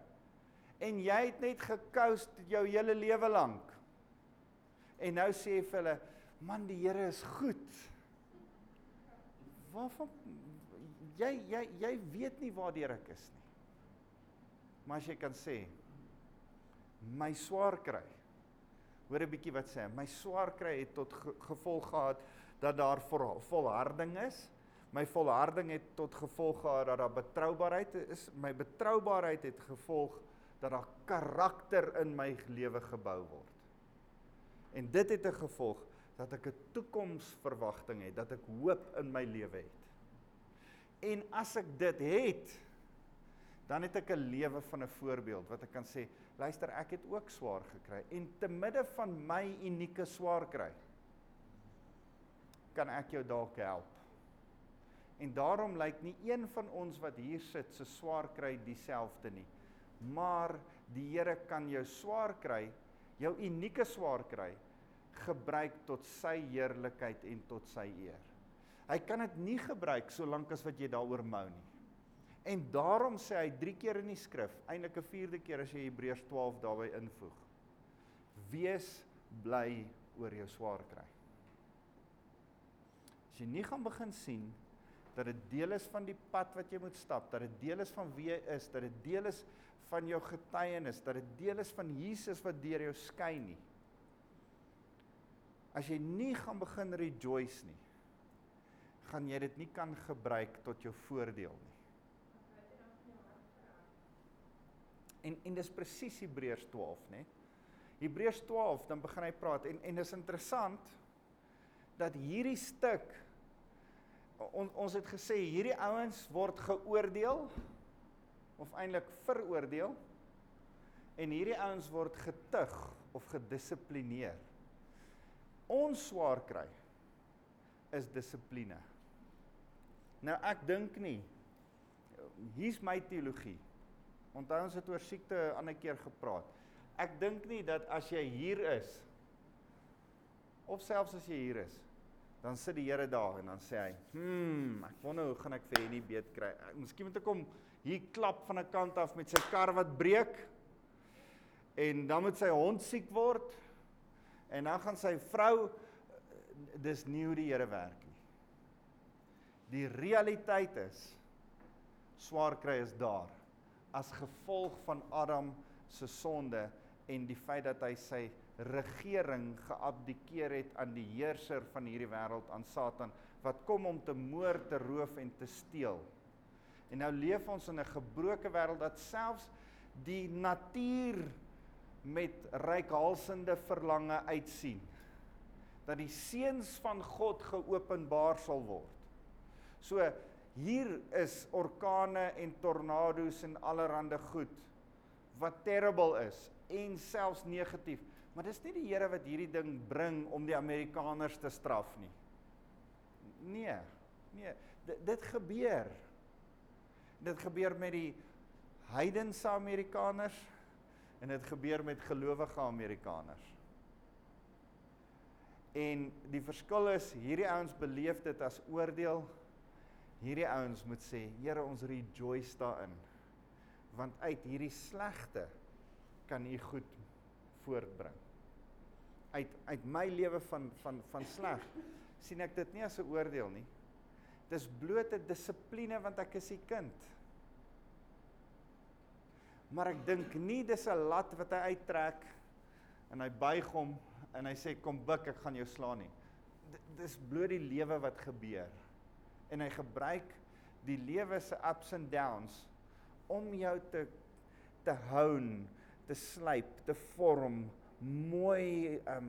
Speaker 1: En jy het net gekoust jou hele lewe lank. En nou sê jy vir hulle, man die Here is goed. Waarvan jy jy jy weet nie waar ek is nie. Maar as jy kan sê my swaar kry. Hoor 'n bietjie wat sê hy. My swaar kry het tot ge gevolg gehad dat daar vol, volharding is. My volharding het tot gevolg gehad dat daar betroubaarheid is. My betroubaarheid het gevolg dat daar karakter in my lewe gebou word. En dit het 'n gevolg dat ek 'n toekomsverwagting het, dat ek hoop in my lewe het. En as ek dit het, dan het ek 'n lewe van 'n voorbeeld wat ek kan sê, luister, ek het ook swaar gekry en te midde van my unieke swaar kry kan ek jou dalk help. En daarom lyk nie een van ons wat hier sit se swaar kry dieselfde nie. Maar die Here kan jou swaar kry, jou unieke swaar kry gebruik tot sy heerlikheid en tot sy eer. Hy kan dit nie gebruik solank as wat jy daaroor mou nie. En daarom sê hy 3 keer in die skrif, eintlik 'n vierde keer as jy Hebreërs 12 daarbey invoeg. Wees bly oor jou swaar kry. As jy nie gaan begin sien dat dit deel is van die pad wat jy moet stap, dat dit deel is van wie jy is, dat dit deel is van jou getuienis, dat dit deel is van Jesus wat deur jou skyn nie. As jy nie gaan begin rejoice nie, gaan jy dit nie kan gebruik tot jou voordeel nie. En en dis presies Hebreërs 12, né? Hebreërs 12 dan begin hy praat en en dis interessant dat hierdie stuk on, ons het gesê hierdie ouens word geoordeel of eintlik veroordeel en hierdie ouens word getug of gedissiplineer. Ons swaar kry is dissipline. Nou ek dink nie hier's my teologie. Onthou ons het oor siekte 'n ander keer gepraat. Ek dink nie dat as jy hier is of selfs as jy hier is, dan sit die Here daar en dan sê hy, "Hmm, ek wonder hoe gaan ek vir hierdie beet kry. Miskien moet ek hom hier klap van 'n kant af met sy kar wat breek en dan moet sy hond siek word en dan gaan sy vrou dis nie hoe die Here werk nie. Die realiteit is swaar kry is daar as gevolg van Adam se sonde en die feit dat hy sy regering geabdikeer het aan die heerser van hierdie wêreld aan Satan wat kom om te moord, te roof en te steel. En nou leef ons in 'n gebroke wêreld dat selfs die natuur met reikhalsende verlange uitsien dat die seuns van God geopenbaar sal word. So hier is orkane en tornado's en allerlei goed wat terrible is en selfs negatief. Maar dis nie die Here wat hierdie ding bring om die Amerikaners te straf nie. Nee. Nee, dit, dit gebeur. Dit gebeur met die heidense Amerikaners en dit gebeur met gelowige Amerikaners. En die verskil is hierdie ouens beleef dit as oordeel. Hierdie ouens moet sê, Here, ons rejoice daarin. Want uit hierdie slegte kan U goed voortbring. Uit uit my lewe van van van sleg sien ek dit nie as 'n oordeel nie. Dis blote dissipline want ek is U kind. Maar ek dink nie dis 'n lat wat hy uittrek en hy buig hom en hy sê kom buk ek gaan jou slaan nie. D dis bloot die lewe wat gebeur. En hy gebruik die lewe se ups and downs om jou te te houn, te slyp, te vorm, mooi um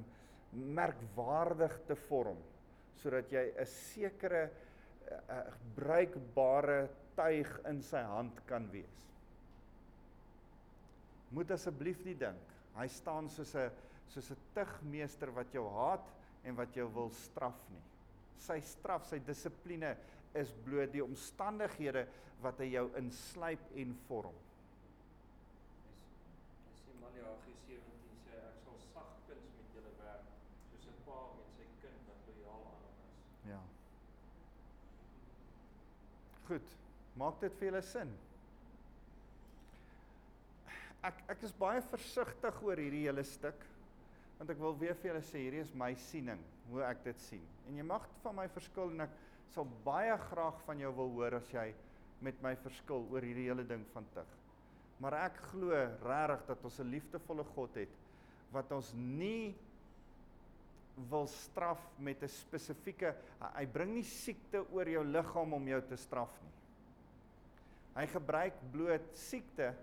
Speaker 1: merkwaardig te vorm sodat jy 'n sekere uh, bruikbare tuig in sy hand kan wees. Moet asseblief nie dink hy staan soos 'n soos 'n tugmeester wat jou haat en wat jou wil straf nie. Sy straf, sy dissipline is bloot die omstandighede wat hy jou inslyp en vorm.
Speaker 3: Hy sê Maleagi 17 sê ek sal sagkens met julle werk soos 'n pa met sy kind wat lojaal aan hom is.
Speaker 1: Ja. Goed. Maak dit vir julle sin? Ek ek is baie versigtig oor hierdie hele stuk want ek wil weer vir julle sê hierdie is my siening hoe ek dit sien. En jy mag van my verskil en ek sal baie graag van jou wil hoor as jy met my verskil oor hierdie hele ding van tug. Maar ek glo regtig dat ons 'n liefdevolle God het wat ons nie wil straf met 'n spesifieke hy bring nie siekte oor jou liggaam om jou te straf nie. Hy gebruik bloot siekte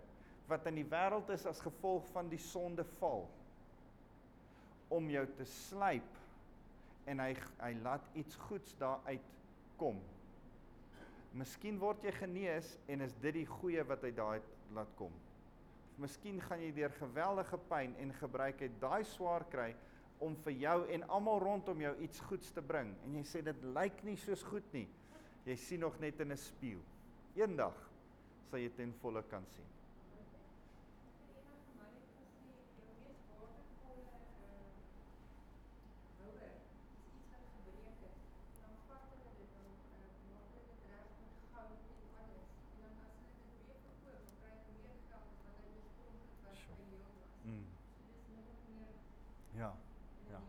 Speaker 1: wat in die wêreld is as gevolg van die sondeval om jou te slyp en hy hy laat iets goeds daaruit kom. Miskien word jy genees en is dit die goeie wat hy daai laat kom. Miskien gaan jy deur geweldige pyn en gebruik hy daai swaar kry om vir jou en almal rondom jou iets goeds te bring en jy sê dit lyk nie soos goed nie. Jy sien nog net in 'n spieël. Eendag sal jy ten volle kan sien. Mm. Ja. Ja.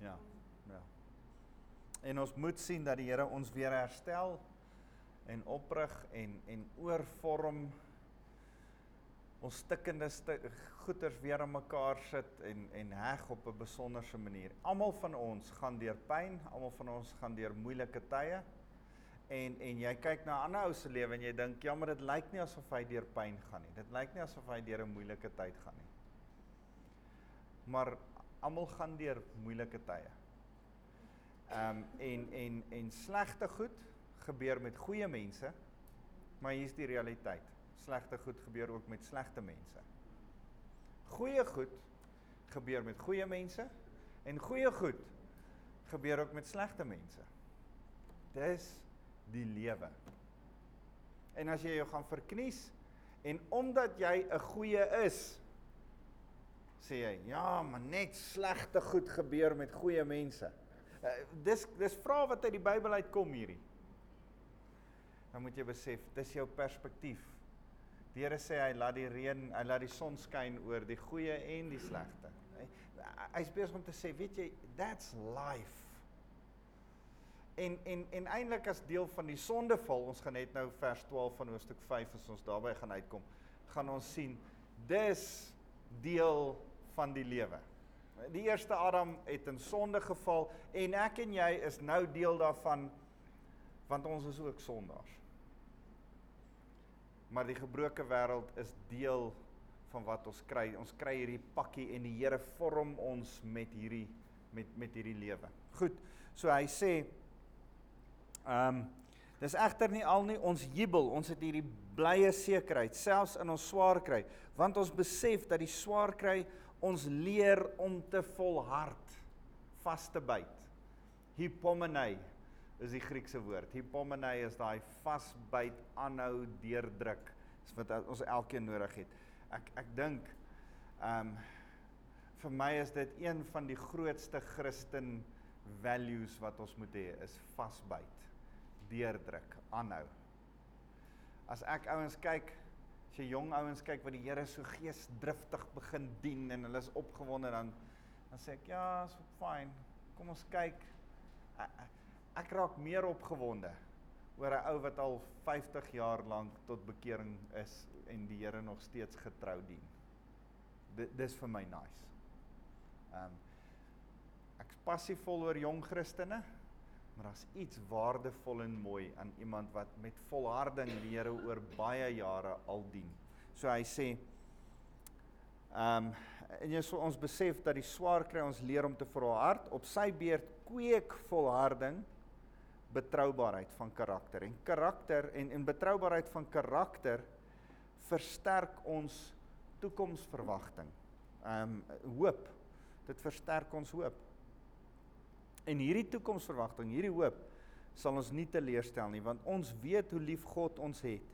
Speaker 1: Ja. Ja. En ons moet sien dat die Here ons weer herstel en oprig en en oorvorm ons stikkende sti goeters weer aan mekaar sit en en heg op 'n besonderse manier. Almal van ons gaan deur pyn, almal van ons gaan deur moeilike tye. En en jy kyk na 'n ander ou se lewe en jy dink, ja, maar dit lyk nie asof hy deur pyn gaan nie. Dit lyk nie asof hy deur 'n moeilike tyd gaan nie. Maar almal gaan deur moeilike tye. Ehm um, en en en slegte goed gebeur met goeie mense. Maar hier's die realiteit. Slegte goed gebeur ook met slegte mense. Goeie goed gebeur met goeie mense en goeie goed gebeur ook met slegte mense. Dis die lewe. En as jy jou gaan verknies en omdat jy 'n goeie is, Sê jy, ja, maar net slegte goed gebeur met goeie mense. Uh, dis dis vrae wat uit die Bybel uitkom hierdie. Dan moet jy besef, dis jou perspektief. Die Here sê hy laat die reën, hy laat die son skyn oor die goeie en die slegte. Hy hy's besig om te sê, weet jy, that's life. En en en eintlik as deel van die sondeval, ons gaan net nou vers 12 van hoofstuk 5 as ons daarby gaan uitkom, gaan ons sien dis deel van die lewe. Die eerste Adam het in sonde geval en ek en jy is nou deel daarvan want ons is ook sondaars. Maar die gebroke wêreld is deel van wat ons kry. Ons kry hierdie pakkie en die Here vorm ons met hierdie met met hierdie lewe. Goed. So hy sê ehm um, dis egter nie al nie ons jubel. Ons het hierdie blye sekerheid selfs in ons swaar kry, want ons besef dat die swaar kry ons leer om te volhard, vas te byt. Hypomene is die Griekse woord. Hypomene is daai vasbyt, aanhou, deurdruk. Dis wat ons elkeen nodig het. Ek ek dink ehm um, vir my is dit een van die grootste Christen values wat ons moet hê is vasbyt, deurdruk, aanhou. As ek ouens kyk, as jy jong ouens kyk wat die Here so geesdriftig begin dien en hulle is opgewonde dan dan sê ek ja, is fyn. Kom ons kyk. Ek, ek raak meer opgewonde oor 'n ou wat al 50 jaar lank tot bekering is en die Here nog steeds getrou dien. Dit dis vir my nice. Ehm um, ek's passievol oor jong Christene, maar daar's iets waardevol en mooi aan iemand wat met volharding die Here oor baie jare al dien. So hy sê ehm um, en jy sou ons besef dat die swaar kry ons leer om te volhard op sy beurt kweek volharding betroubaarheid van karakter en karakter en en betroubaarheid van karakter versterk ons toekomsverwagting. Ehm um, hoop. Dit versterk ons hoop. En hierdie toekomsverwagting, hierdie hoop sal ons nie teleurstel nie want ons weet hoe lief God ons het.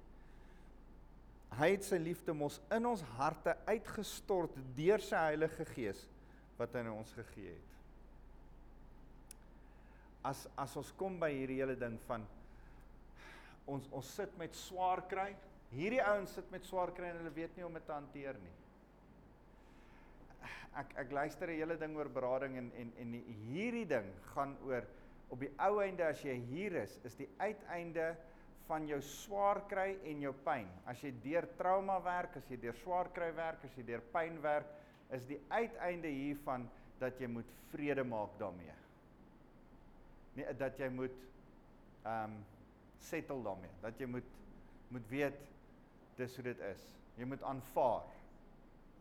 Speaker 1: Hy het sy liefde mos in ons harte uitgestort deur sy Heilige Gees wat hy aan ons gegee het. As as ons kom by hierdie hele ding van ons ons sit met swaar kry. Hierdie ouens sit met swaar kry en hulle weet nie hoe om dit te hanteer nie. Ek ek luister 'n hele ding oor berading en en en hierdie ding gaan oor op die ou einde as jy hier is, is die uiteinde van jou swaar kry en jou pyn. As jy deur trauma werk, as jy deur swaar kry werk, as jy deur pyn werk, is die uiteinde hiervan dat jy moet vrede maak daarmee. Nee, dat jy moet ehm um, settle daarmee. Dat jy moet moet weet dis hoe dit is. Jy moet aanvaar.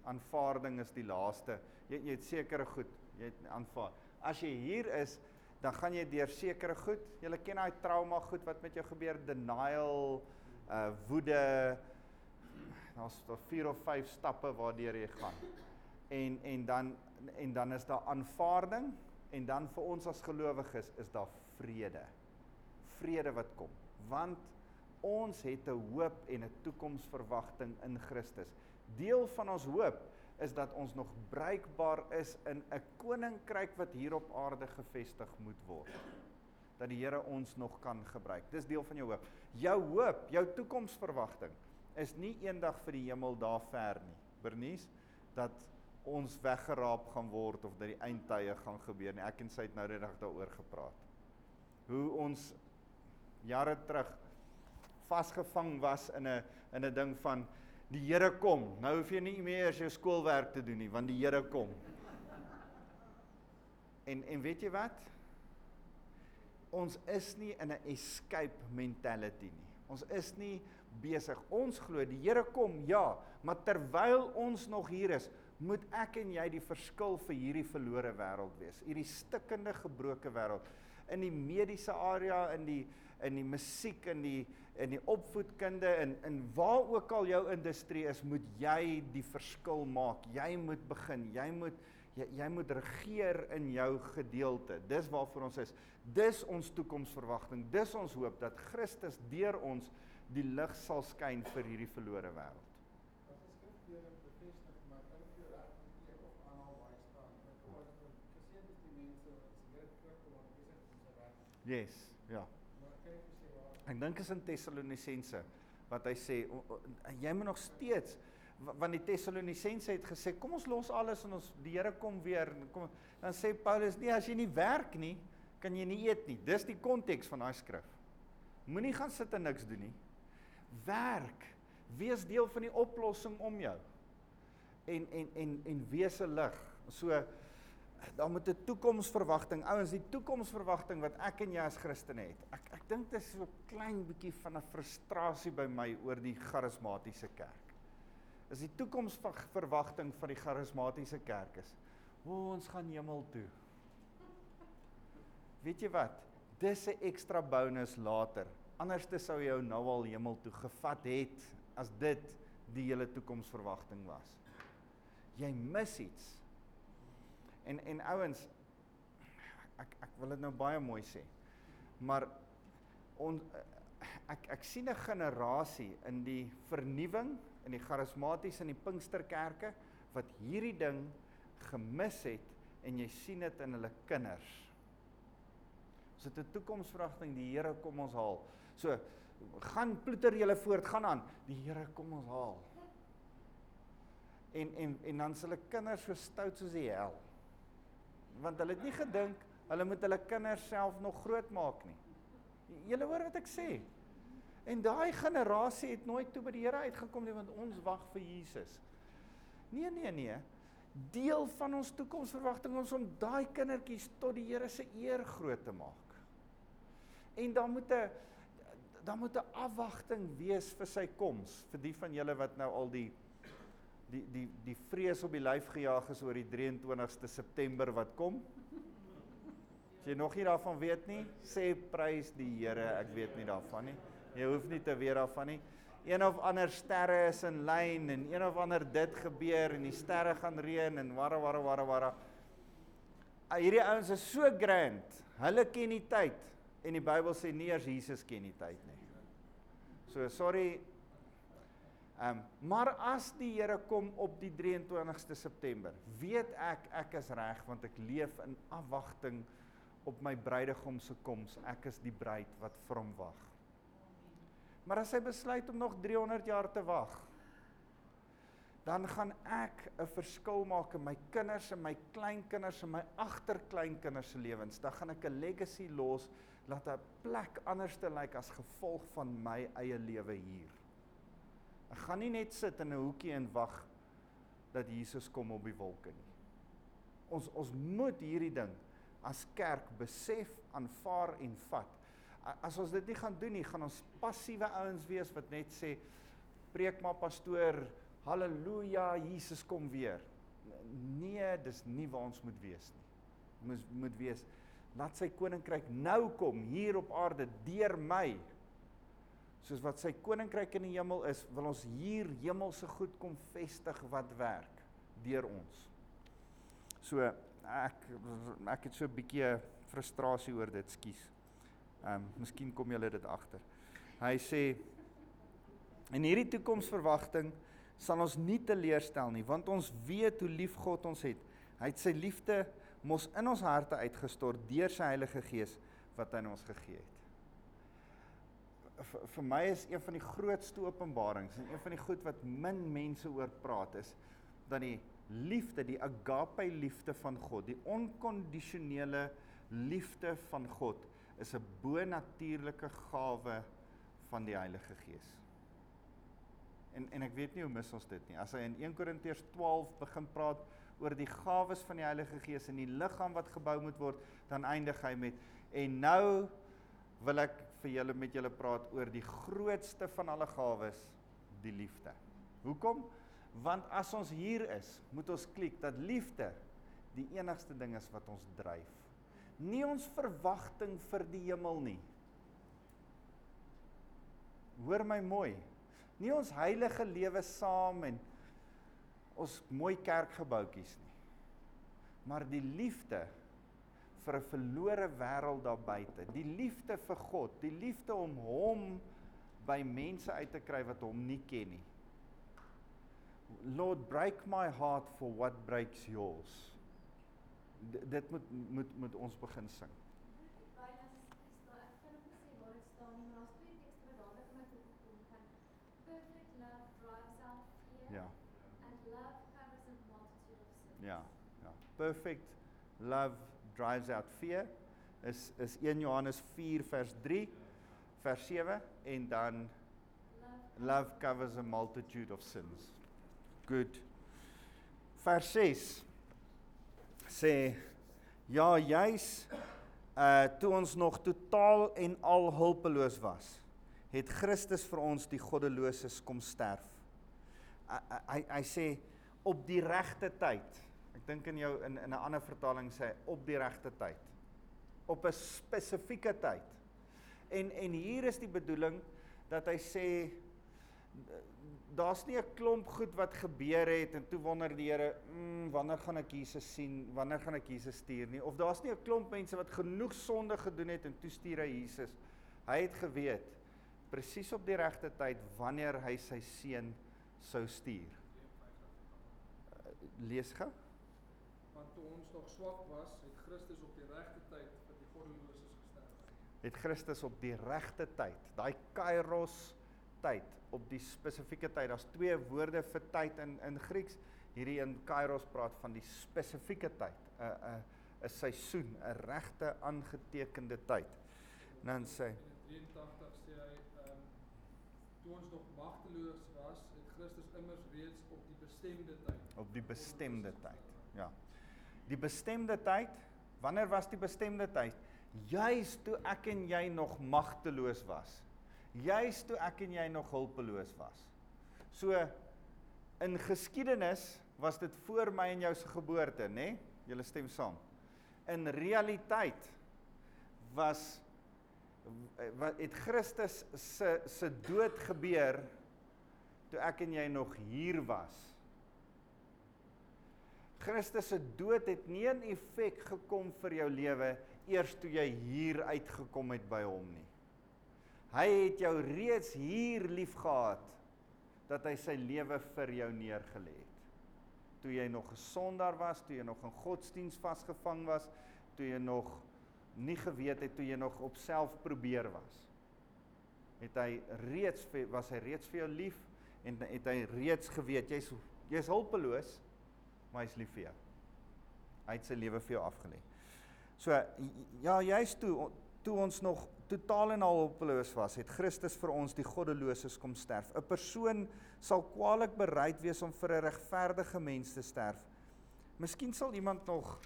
Speaker 1: Aanvaarding is die laaste. Jy jy het sekere goed, jy het aanvaar. As jy hier is, dan gaan jy deur sekere goed. Jy ken daai trauma goed wat met jou gebeur, denial, uh woede. Daar's daar 4 of 5 stappe waardeur jy gaan. En en dan en dan is daar aanvaarding en dan vir ons as gelowiges is daar vrede. Vrede wat kom. Want ons het 'n hoop en 'n toekomsverwagting in Christus. Deel van ons hoop is dat ons nog bruikbaar is in 'n koninkryk wat hier op aarde gevestig moet word. Dat die Here ons nog kan gebruik. Dis deel van jou hoop. Jou hoop, jou toekomsverwagting is nie eendag vir die hemel daar ver nie. Bernies dat ons weggeraap gaan word of dat die eindtye gaan gebeur nie. Ek en sy het nou net daaroor gepraat. Hoe ons jare terug vasgevang was in 'n in 'n ding van Die Here kom. Nou hoef jy nie meer jou skoolwerk te doen nie, want die Here kom. En en weet jy wat? Ons is nie in 'n escape mentality nie. Ons is nie besig. Ons glo die Here kom, ja, maar terwyl ons nog hier is, moet ek en jy die verskil vir hierdie verlore wêreld wees. Hierdie stikkende gebroke wêreld in die mediese area, in die in die musiek, in die in die opvoedkunde en in, in waar ook al jou industrie is, moet jy die verskil maak. Jy moet begin. Jy moet jy, jy moet regeer in jou gedeelte. Dis waarvoor ons is. Dis ons toekomsverwagting. Dis ons hoop dat Christus deur ons die lig sal skyn vir hierdie verlore wêreld. Yes, ja.
Speaker 4: Yeah.
Speaker 1: Ek dink is in Tessalonisense wat hy sê jy moet nog steeds wa- want die Tessalonisense het gesê kom ons los alles en ons die Here kom weer kom dan sê Paulus nee as jy nie werk nie kan jy nie eet nie. Dis die konteks van daai skrif. Moenie gaan sit en niks doen nie. Werk. Wees deel van die oplossing om jou. En en en en wees 'n lig. So daar moet 'n toekomsverwagting. Ouens, die toekomsverwagting wat ek en jy as Christene het. Ek ek dink dit is so klein bietjie van 'n frustrasie by my oor die charismatiese kerk. Is die toekomsverwagting van die charismatiese kerk is, o, ons gaan hemel toe. Weet jy wat? Dis 'n ekstra bonus later. Anderste sou jy jou nou al hemel toe gevat het as dit die hele toekomsverwagting was. Jy mis iets. En en ouens ek ek wil dit nou baie mooi sê. Maar on ek ek sien 'n generasie in die vernuwing in die charismatiese en die Pinksterkerke wat hierdie ding gemis het en jy sien dit in hulle kinders. Ons het 'n toekomsverwagting, die Here kom ons haal. So gaan ploeter julle voort, gaan aan. Die Here kom ons haal. En en en dan s hulle kinders so stout soos die hel. Want hulle het nie gedink hulle moet hulle kinders self nog groot maak nie. Julle hoor wat ek sê. En daai generasie het nooit toe by die Here uitgekom nie want ons wag vir Jesus. Nee nee nee. Deel van ons toekomsverwagting is om daai kindertjies tot die Here se eer groot te maak. En dan moet 'n dan moet 'n afwagting wees vir sy koms vir die van julle wat nou al die die die die vrees op die lyf gejaag is oor die 23ste September wat kom. As jy nog nie daarvan weet nie, sê prys die Here, ek weet nie daarvan nie. Jy hoef nie te weet daarvan nie. Een of ander sterre is in lyn en een of ander dit gebeur en die sterre gaan reën en warra warra warra warra. Ah, Hierdie ouens is so grand. Hulle ken die tyd en die Bybel sê nie eers Jesus ken die tyd nie. So sorry. Ehm um, maar as die Here kom op die 23ste September, weet ek ek is reg want ek leef in afwagting op my bruidegom se koms. Ek is die bruid wat vir hom wag. Maar as hy besluit om nog 300 jaar te wag, dan gaan ek 'n verskil maak in my kinders en my kleinkinders en my agterkleinkinders se lewens. Dan gaan ek 'n legacy los laat 'n plek anders te lyk as gevolg van my eie lewe hier. Ek gaan nie net sit in 'n hoekie en wag dat Jesus kom op die wolke nie. Ons ons moet hierdie ding as kerk besef, aanvaar en vat. As ons dit nie gaan doen nie, gaan ons passiewe ouens wees wat net sê preek maar pastoor, haleluja, Jesus kom weer. Nee, dis nie waar ons moet wees nie. Ons moet wees laat sy koninkryk nou kom hier op aarde deur my. Soos wat sy koninkryk in die hemel is, wil ons hier hemelse goed kom vestig wat werk deur ons. So ek ek het so 'n bietjie frustrasie oor dit, skus. Ehm um, miskien kom julle dit agter. Hy sê in hierdie toekomsverwagting sal ons nie teleurstel nie, want ons weet hoe lief God ons het. Hy het sy liefde mos in ons harte uitgestort deur sy Heilige Gees wat hy aan ons gegee het. Vir, vir my is een van die grootste openbarings en een van die goed wat min mense oor praat is dat die liefde, die agape liefde van God, die onkondisionele liefde van God is 'n bonatuurlike gawe van die Heilige Gees. En en ek weet nie hoe mis ons dit nie. As hy in 1 Korintiërs 12 begin praat oor die gawes van die Heilige Gees en die liggaam wat gebou moet word, dan eindig hy met en nou wil ek vir julle met julle praat oor die grootste van alle gawes, die liefde. Hoekom? Want as ons hier is, moet ons klik dat liefde die enigste ding is wat ons dryf. Nie ons verwagting vir die hemel nie. Hoor my mooi. Nie ons heilige lewe saam en ons mooi kerkgebouetjies nie. Maar die liefde vir 'n verlore wêreld daar buite. Die liefde vir God, die liefde om hom by mense uit te kry wat hom nie ken nie. Lord, break my heart for what breaks yours. D dit moet moet moet ons begin sing.
Speaker 5: Ja. And love covers a multitude of sins.
Speaker 1: Ja, ja. Perfect love drives out fear is is 1 Johannes 4 vers 3 vers 7 en dan love covers a multitude of sins. Good. Vers 6 sê ja, juis uh toe ons nog totaal en al hulpeloos was, het Christus vir ons die goddeloses kom sterf. Hy hy hy sê op die regte tyd. Ek dink in jou in in 'n ander vertaling sê op die regte tyd. Op 'n spesifieke tyd. En en hier is die bedoeling dat hy sê daar's nie 'n klomp goed wat gebeur het en toe wonder die Here, mm, wanneer gaan ek Jesus sien? Wanneer gaan ek Jesus stuur nie? Of daar's nie 'n klomp mense wat genoeg sonde gedoen het en toe stuur hy Jesus. Hy het geweet presies op die regte tyd wanneer hy sy seun sou stuur. Lees gou.
Speaker 6: Toe ons nog swak was, het Christus op die regte tyd vir die goddeloses gesterf.
Speaker 1: Het Christus op die regte tyd, daai kairos tyd, op die spesifieke tyd. Daar's twee woorde vir tyd in in Grieks. Hierdie in kairos praat van die spesifieke tyd, 'n 'n 'n seisoen, 'n regte aangetekende tyd. En dan sê
Speaker 6: in 83 sê hy, ehm um, toe ons nog magteloos was, het Christus immers reeds op die bestemde tyd.
Speaker 1: op die bestemde tyd. Ja. Die bestemde tyd, wanneer was die bestemde tyd? Juis toe ek en jy nog magteloos was. Juis toe ek en jy nog hulpeloos was. So in geskiedenis was dit voor my en jou se geboorte, nê? Nee? Julle stem saam. In realiteit was wat het Christus se se dood gebeur toe ek en jy nog hier was. Christus se dood het nie 'n effek gekom vir jou lewe eers toe jy hier uitgekom het by hom nie. Hy het jou reeds hier liefgehad dat hy sy lewe vir jou neergelê het. Toe jy nog 'n sondaar was, toe jy nog in godsdiens vasgevang was, toe jy nog nie geweet het toe jy nog op self probeer was. Het hy reeds was hy reeds vir jou lief en het hy reeds geweet jy's jy's hulpeloos maar hy's lief vir jou. Hy het sy lewe vir jou afgelê. So ja, juist toe toe ons nog totaal en al hulpeloos was, het Christus vir ons die goddeloses kom sterf. 'n Persoon sal kwaliek bereid wees om vir 'n regverdige mens te sterf. Miskien sal iemand nog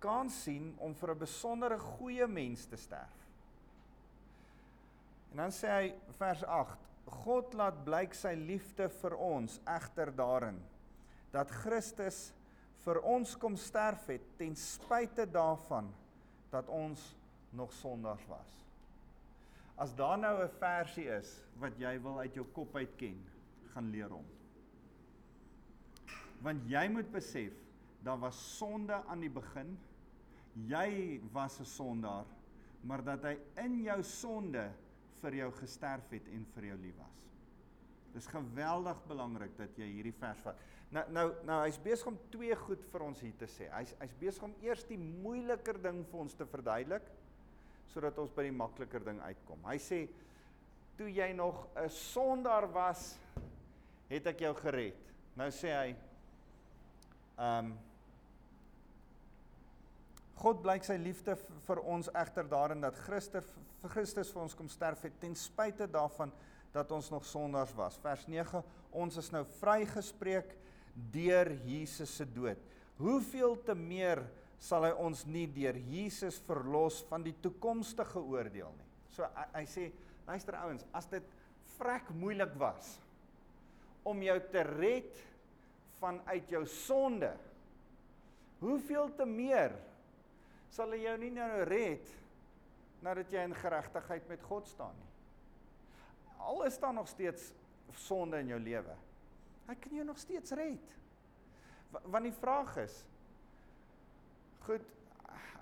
Speaker 1: kans sien om vir 'n besondere goeie mens te sterf. En dan sê hy vers 8: God laat blyk sy liefde vir ons egter daarin dat Christus vir ons kom sterf het ten spyte daarvan dat ons nog sondaars was. As daar nou 'n versie is wat jy wil uit jou kop uit ken, gaan leer hom. Want jy moet besef, daar was sonde aan die begin. Jy was 'n sondaar, maar dat hy in jou sonde vir jou gesterf het en vir jou lief was. Dis geweldig belangrik dat jy hierdie vers vat. Nou nou nou hy's besig om twee goed vir ons hier te sê. Hy's hy's besig om eers die moeiliker ding vir ons te verduidelik sodat ons by die makliker ding uitkom. Hy sê toe jy nog 'n sondaar was, het ek jou gered. Nou sê hy ehm um, God blyk sy liefde vir ons egter daarin dat Christus vir Christus vir ons kom sterf het ten spyte daarvan dat ons nog sondaars was. Vers 9: Ons is nou vrygespreek deur Jesus se dood. Hoeveel te meer sal hy ons nie deur Jesus verlos van die toekomstige oordeel nie. So hy, hy sê, luister ouens, as dit vrek moeilik was om jou te red vanuit jou sonde, hoeveel te meer sal hy jou nie nou red nadat jy in geregtigheid met God staan nie. Al is daar nog steeds sonde in jou lewe. Hy kan jou nog steeds red. Want die vraag is goed,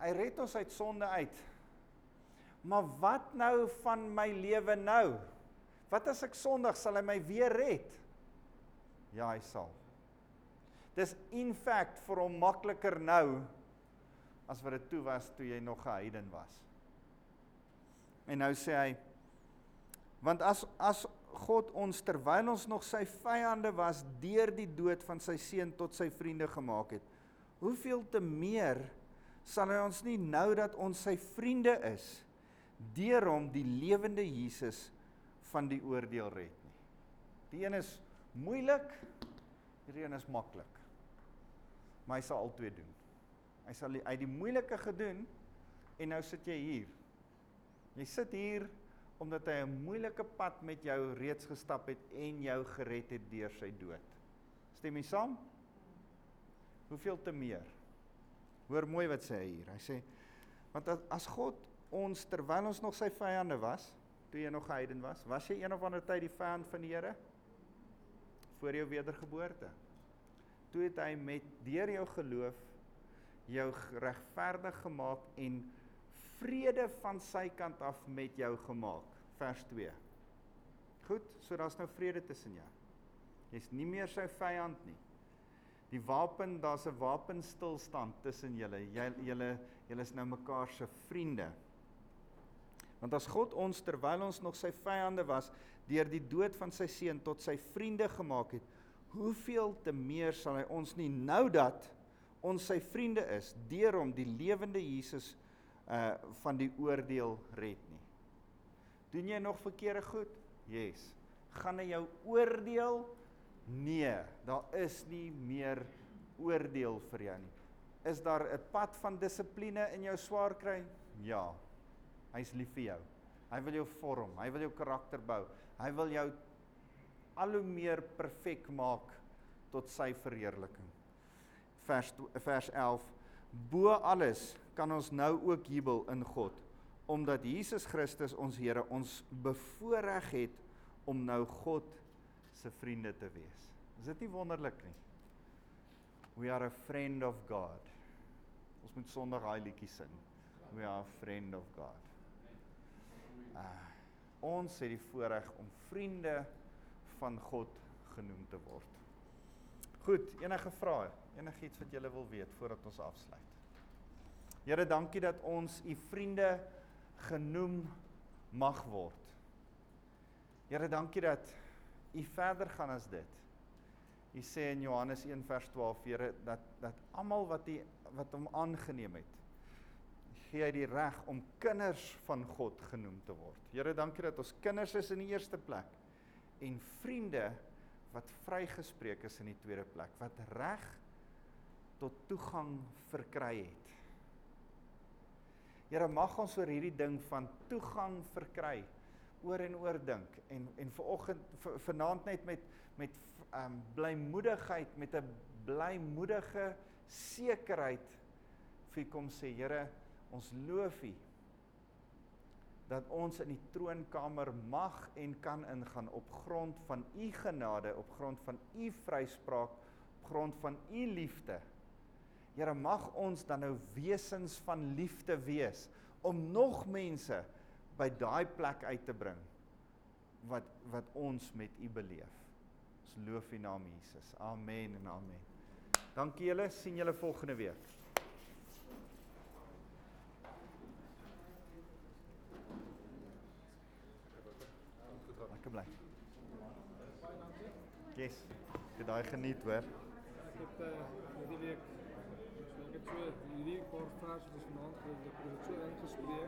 Speaker 1: hy red ons uit sonde uit. Maar wat nou van my lewe nou? Wat as ek sondig sal hy my weer red? Ja, hy sal. Dis in fact vir hom makliker nou as wat dit toe was toe jy nog 'n heiden was. En nou sê hy want as as God ons terwyl ons nog sy vyande was deur die dood van sy seun tot sy vriende gemaak het, hoeveel te meer sal hy ons nie nou dat ons sy vriende is deur hom die lewende Jesus van die oordeel red nie. Die een is moeilik, die een is maklik. Maar hy sal albei doen. Hy sal die, hy die moeilike gedoen en nou sit jy hier. Jy sit hier omdat hy 'n moeilike pad met jou reeds gestap het en jou gered het deur sy dood. Stem jy saam? Hoeveel te meer? Hoor mooi wat sê hy hier. Hy sê want as, God ons terwyl ons nog sy vyande was, toe jy nog heiden was, was jy een of ander tyd die vyand van die Here voor jou wedergeboorte. Toe het hy met deur jou geloof jou regverdig gemaak en vrede van sy kant af met jou gemaak. Vers 2. Goed, so daar's nou vrede tussen jou. Jy's nie meer sy vyand nie. Die wapen, daar's 'n wapenstilstand tussen julle. Jy julle julle is nou mekaar se vriende. Want as God ons terwyl ons nog sy vyande was, deur die dood van sy seun tot sy vriende gemaak het, hoeveel te meer sal hy ons nie nou dat ons sy vriende is, deur hom die lewende Jesus uh van die oordeel red. Doen jy nog verkeerde goed? Yes. Gaan hy jou oordeel? Nee, daar is nie meer oordeel vir jou nie. Is daar 'n pad van dissipline in jou swaar kry? Ja. Hy's lief vir jou. Hy wil jou vorm, hy wil jou karakter bou. Hy wil jou al hoe meer perfek maak tot sy verheerliking. Vers vers 11 Bo alles kan ons nou ook jubel in God omdat Jesus Christus ons Here ons bevoorreg het om nou God se vriende te wees. Is dit nie wonderlik nie? We are a friend of God. Ons moet Sondag daai liedjie sing. We are a friend of God. Uh, ons het die voorreg om vriende van God genoem te word. Goed, enige vrae, enigiets wat julle wil weet voordat ons afsluit. Here, dankie dat ons u vriende genoem mag word. Here, dankie dat u verder gaan as dit. U sê in Johannes 1 vers 12, Here, dat dat almal wat u wat hom aangeneem het, gee hy die reg om kinders van God genoem te word. Here, dankie dat ons kinders is in die eerste plek en vriende wat vrygespreek is in die tweede plek, wat reg tot toegang verkry het. Here, mag ons oor hierdie ding van toegang verkry oor en oor dink. En en vanoggend vanaand net met met ehm um, blymoedigheid met 'n blymoedige sekerheid vir kom sê Here ons loof U dat ons in die troonkamer mag en kan ingaan op grond van U genade op grond van U vryspraak op grond van U liefde Here mag ons dan nou wesens van liefde wees om nog mense by daai plek uit te bring wat wat ons met u beleef. Ons loof u naam Jesus. Amen en amen. Dankie julle, sien julle volgende week. Lekker bly. Yes. Jy daai geniet hoor.
Speaker 6: Ek het uh hierdie week so ek het so hierdie paar verse wat vanaand het ek het so ingespreek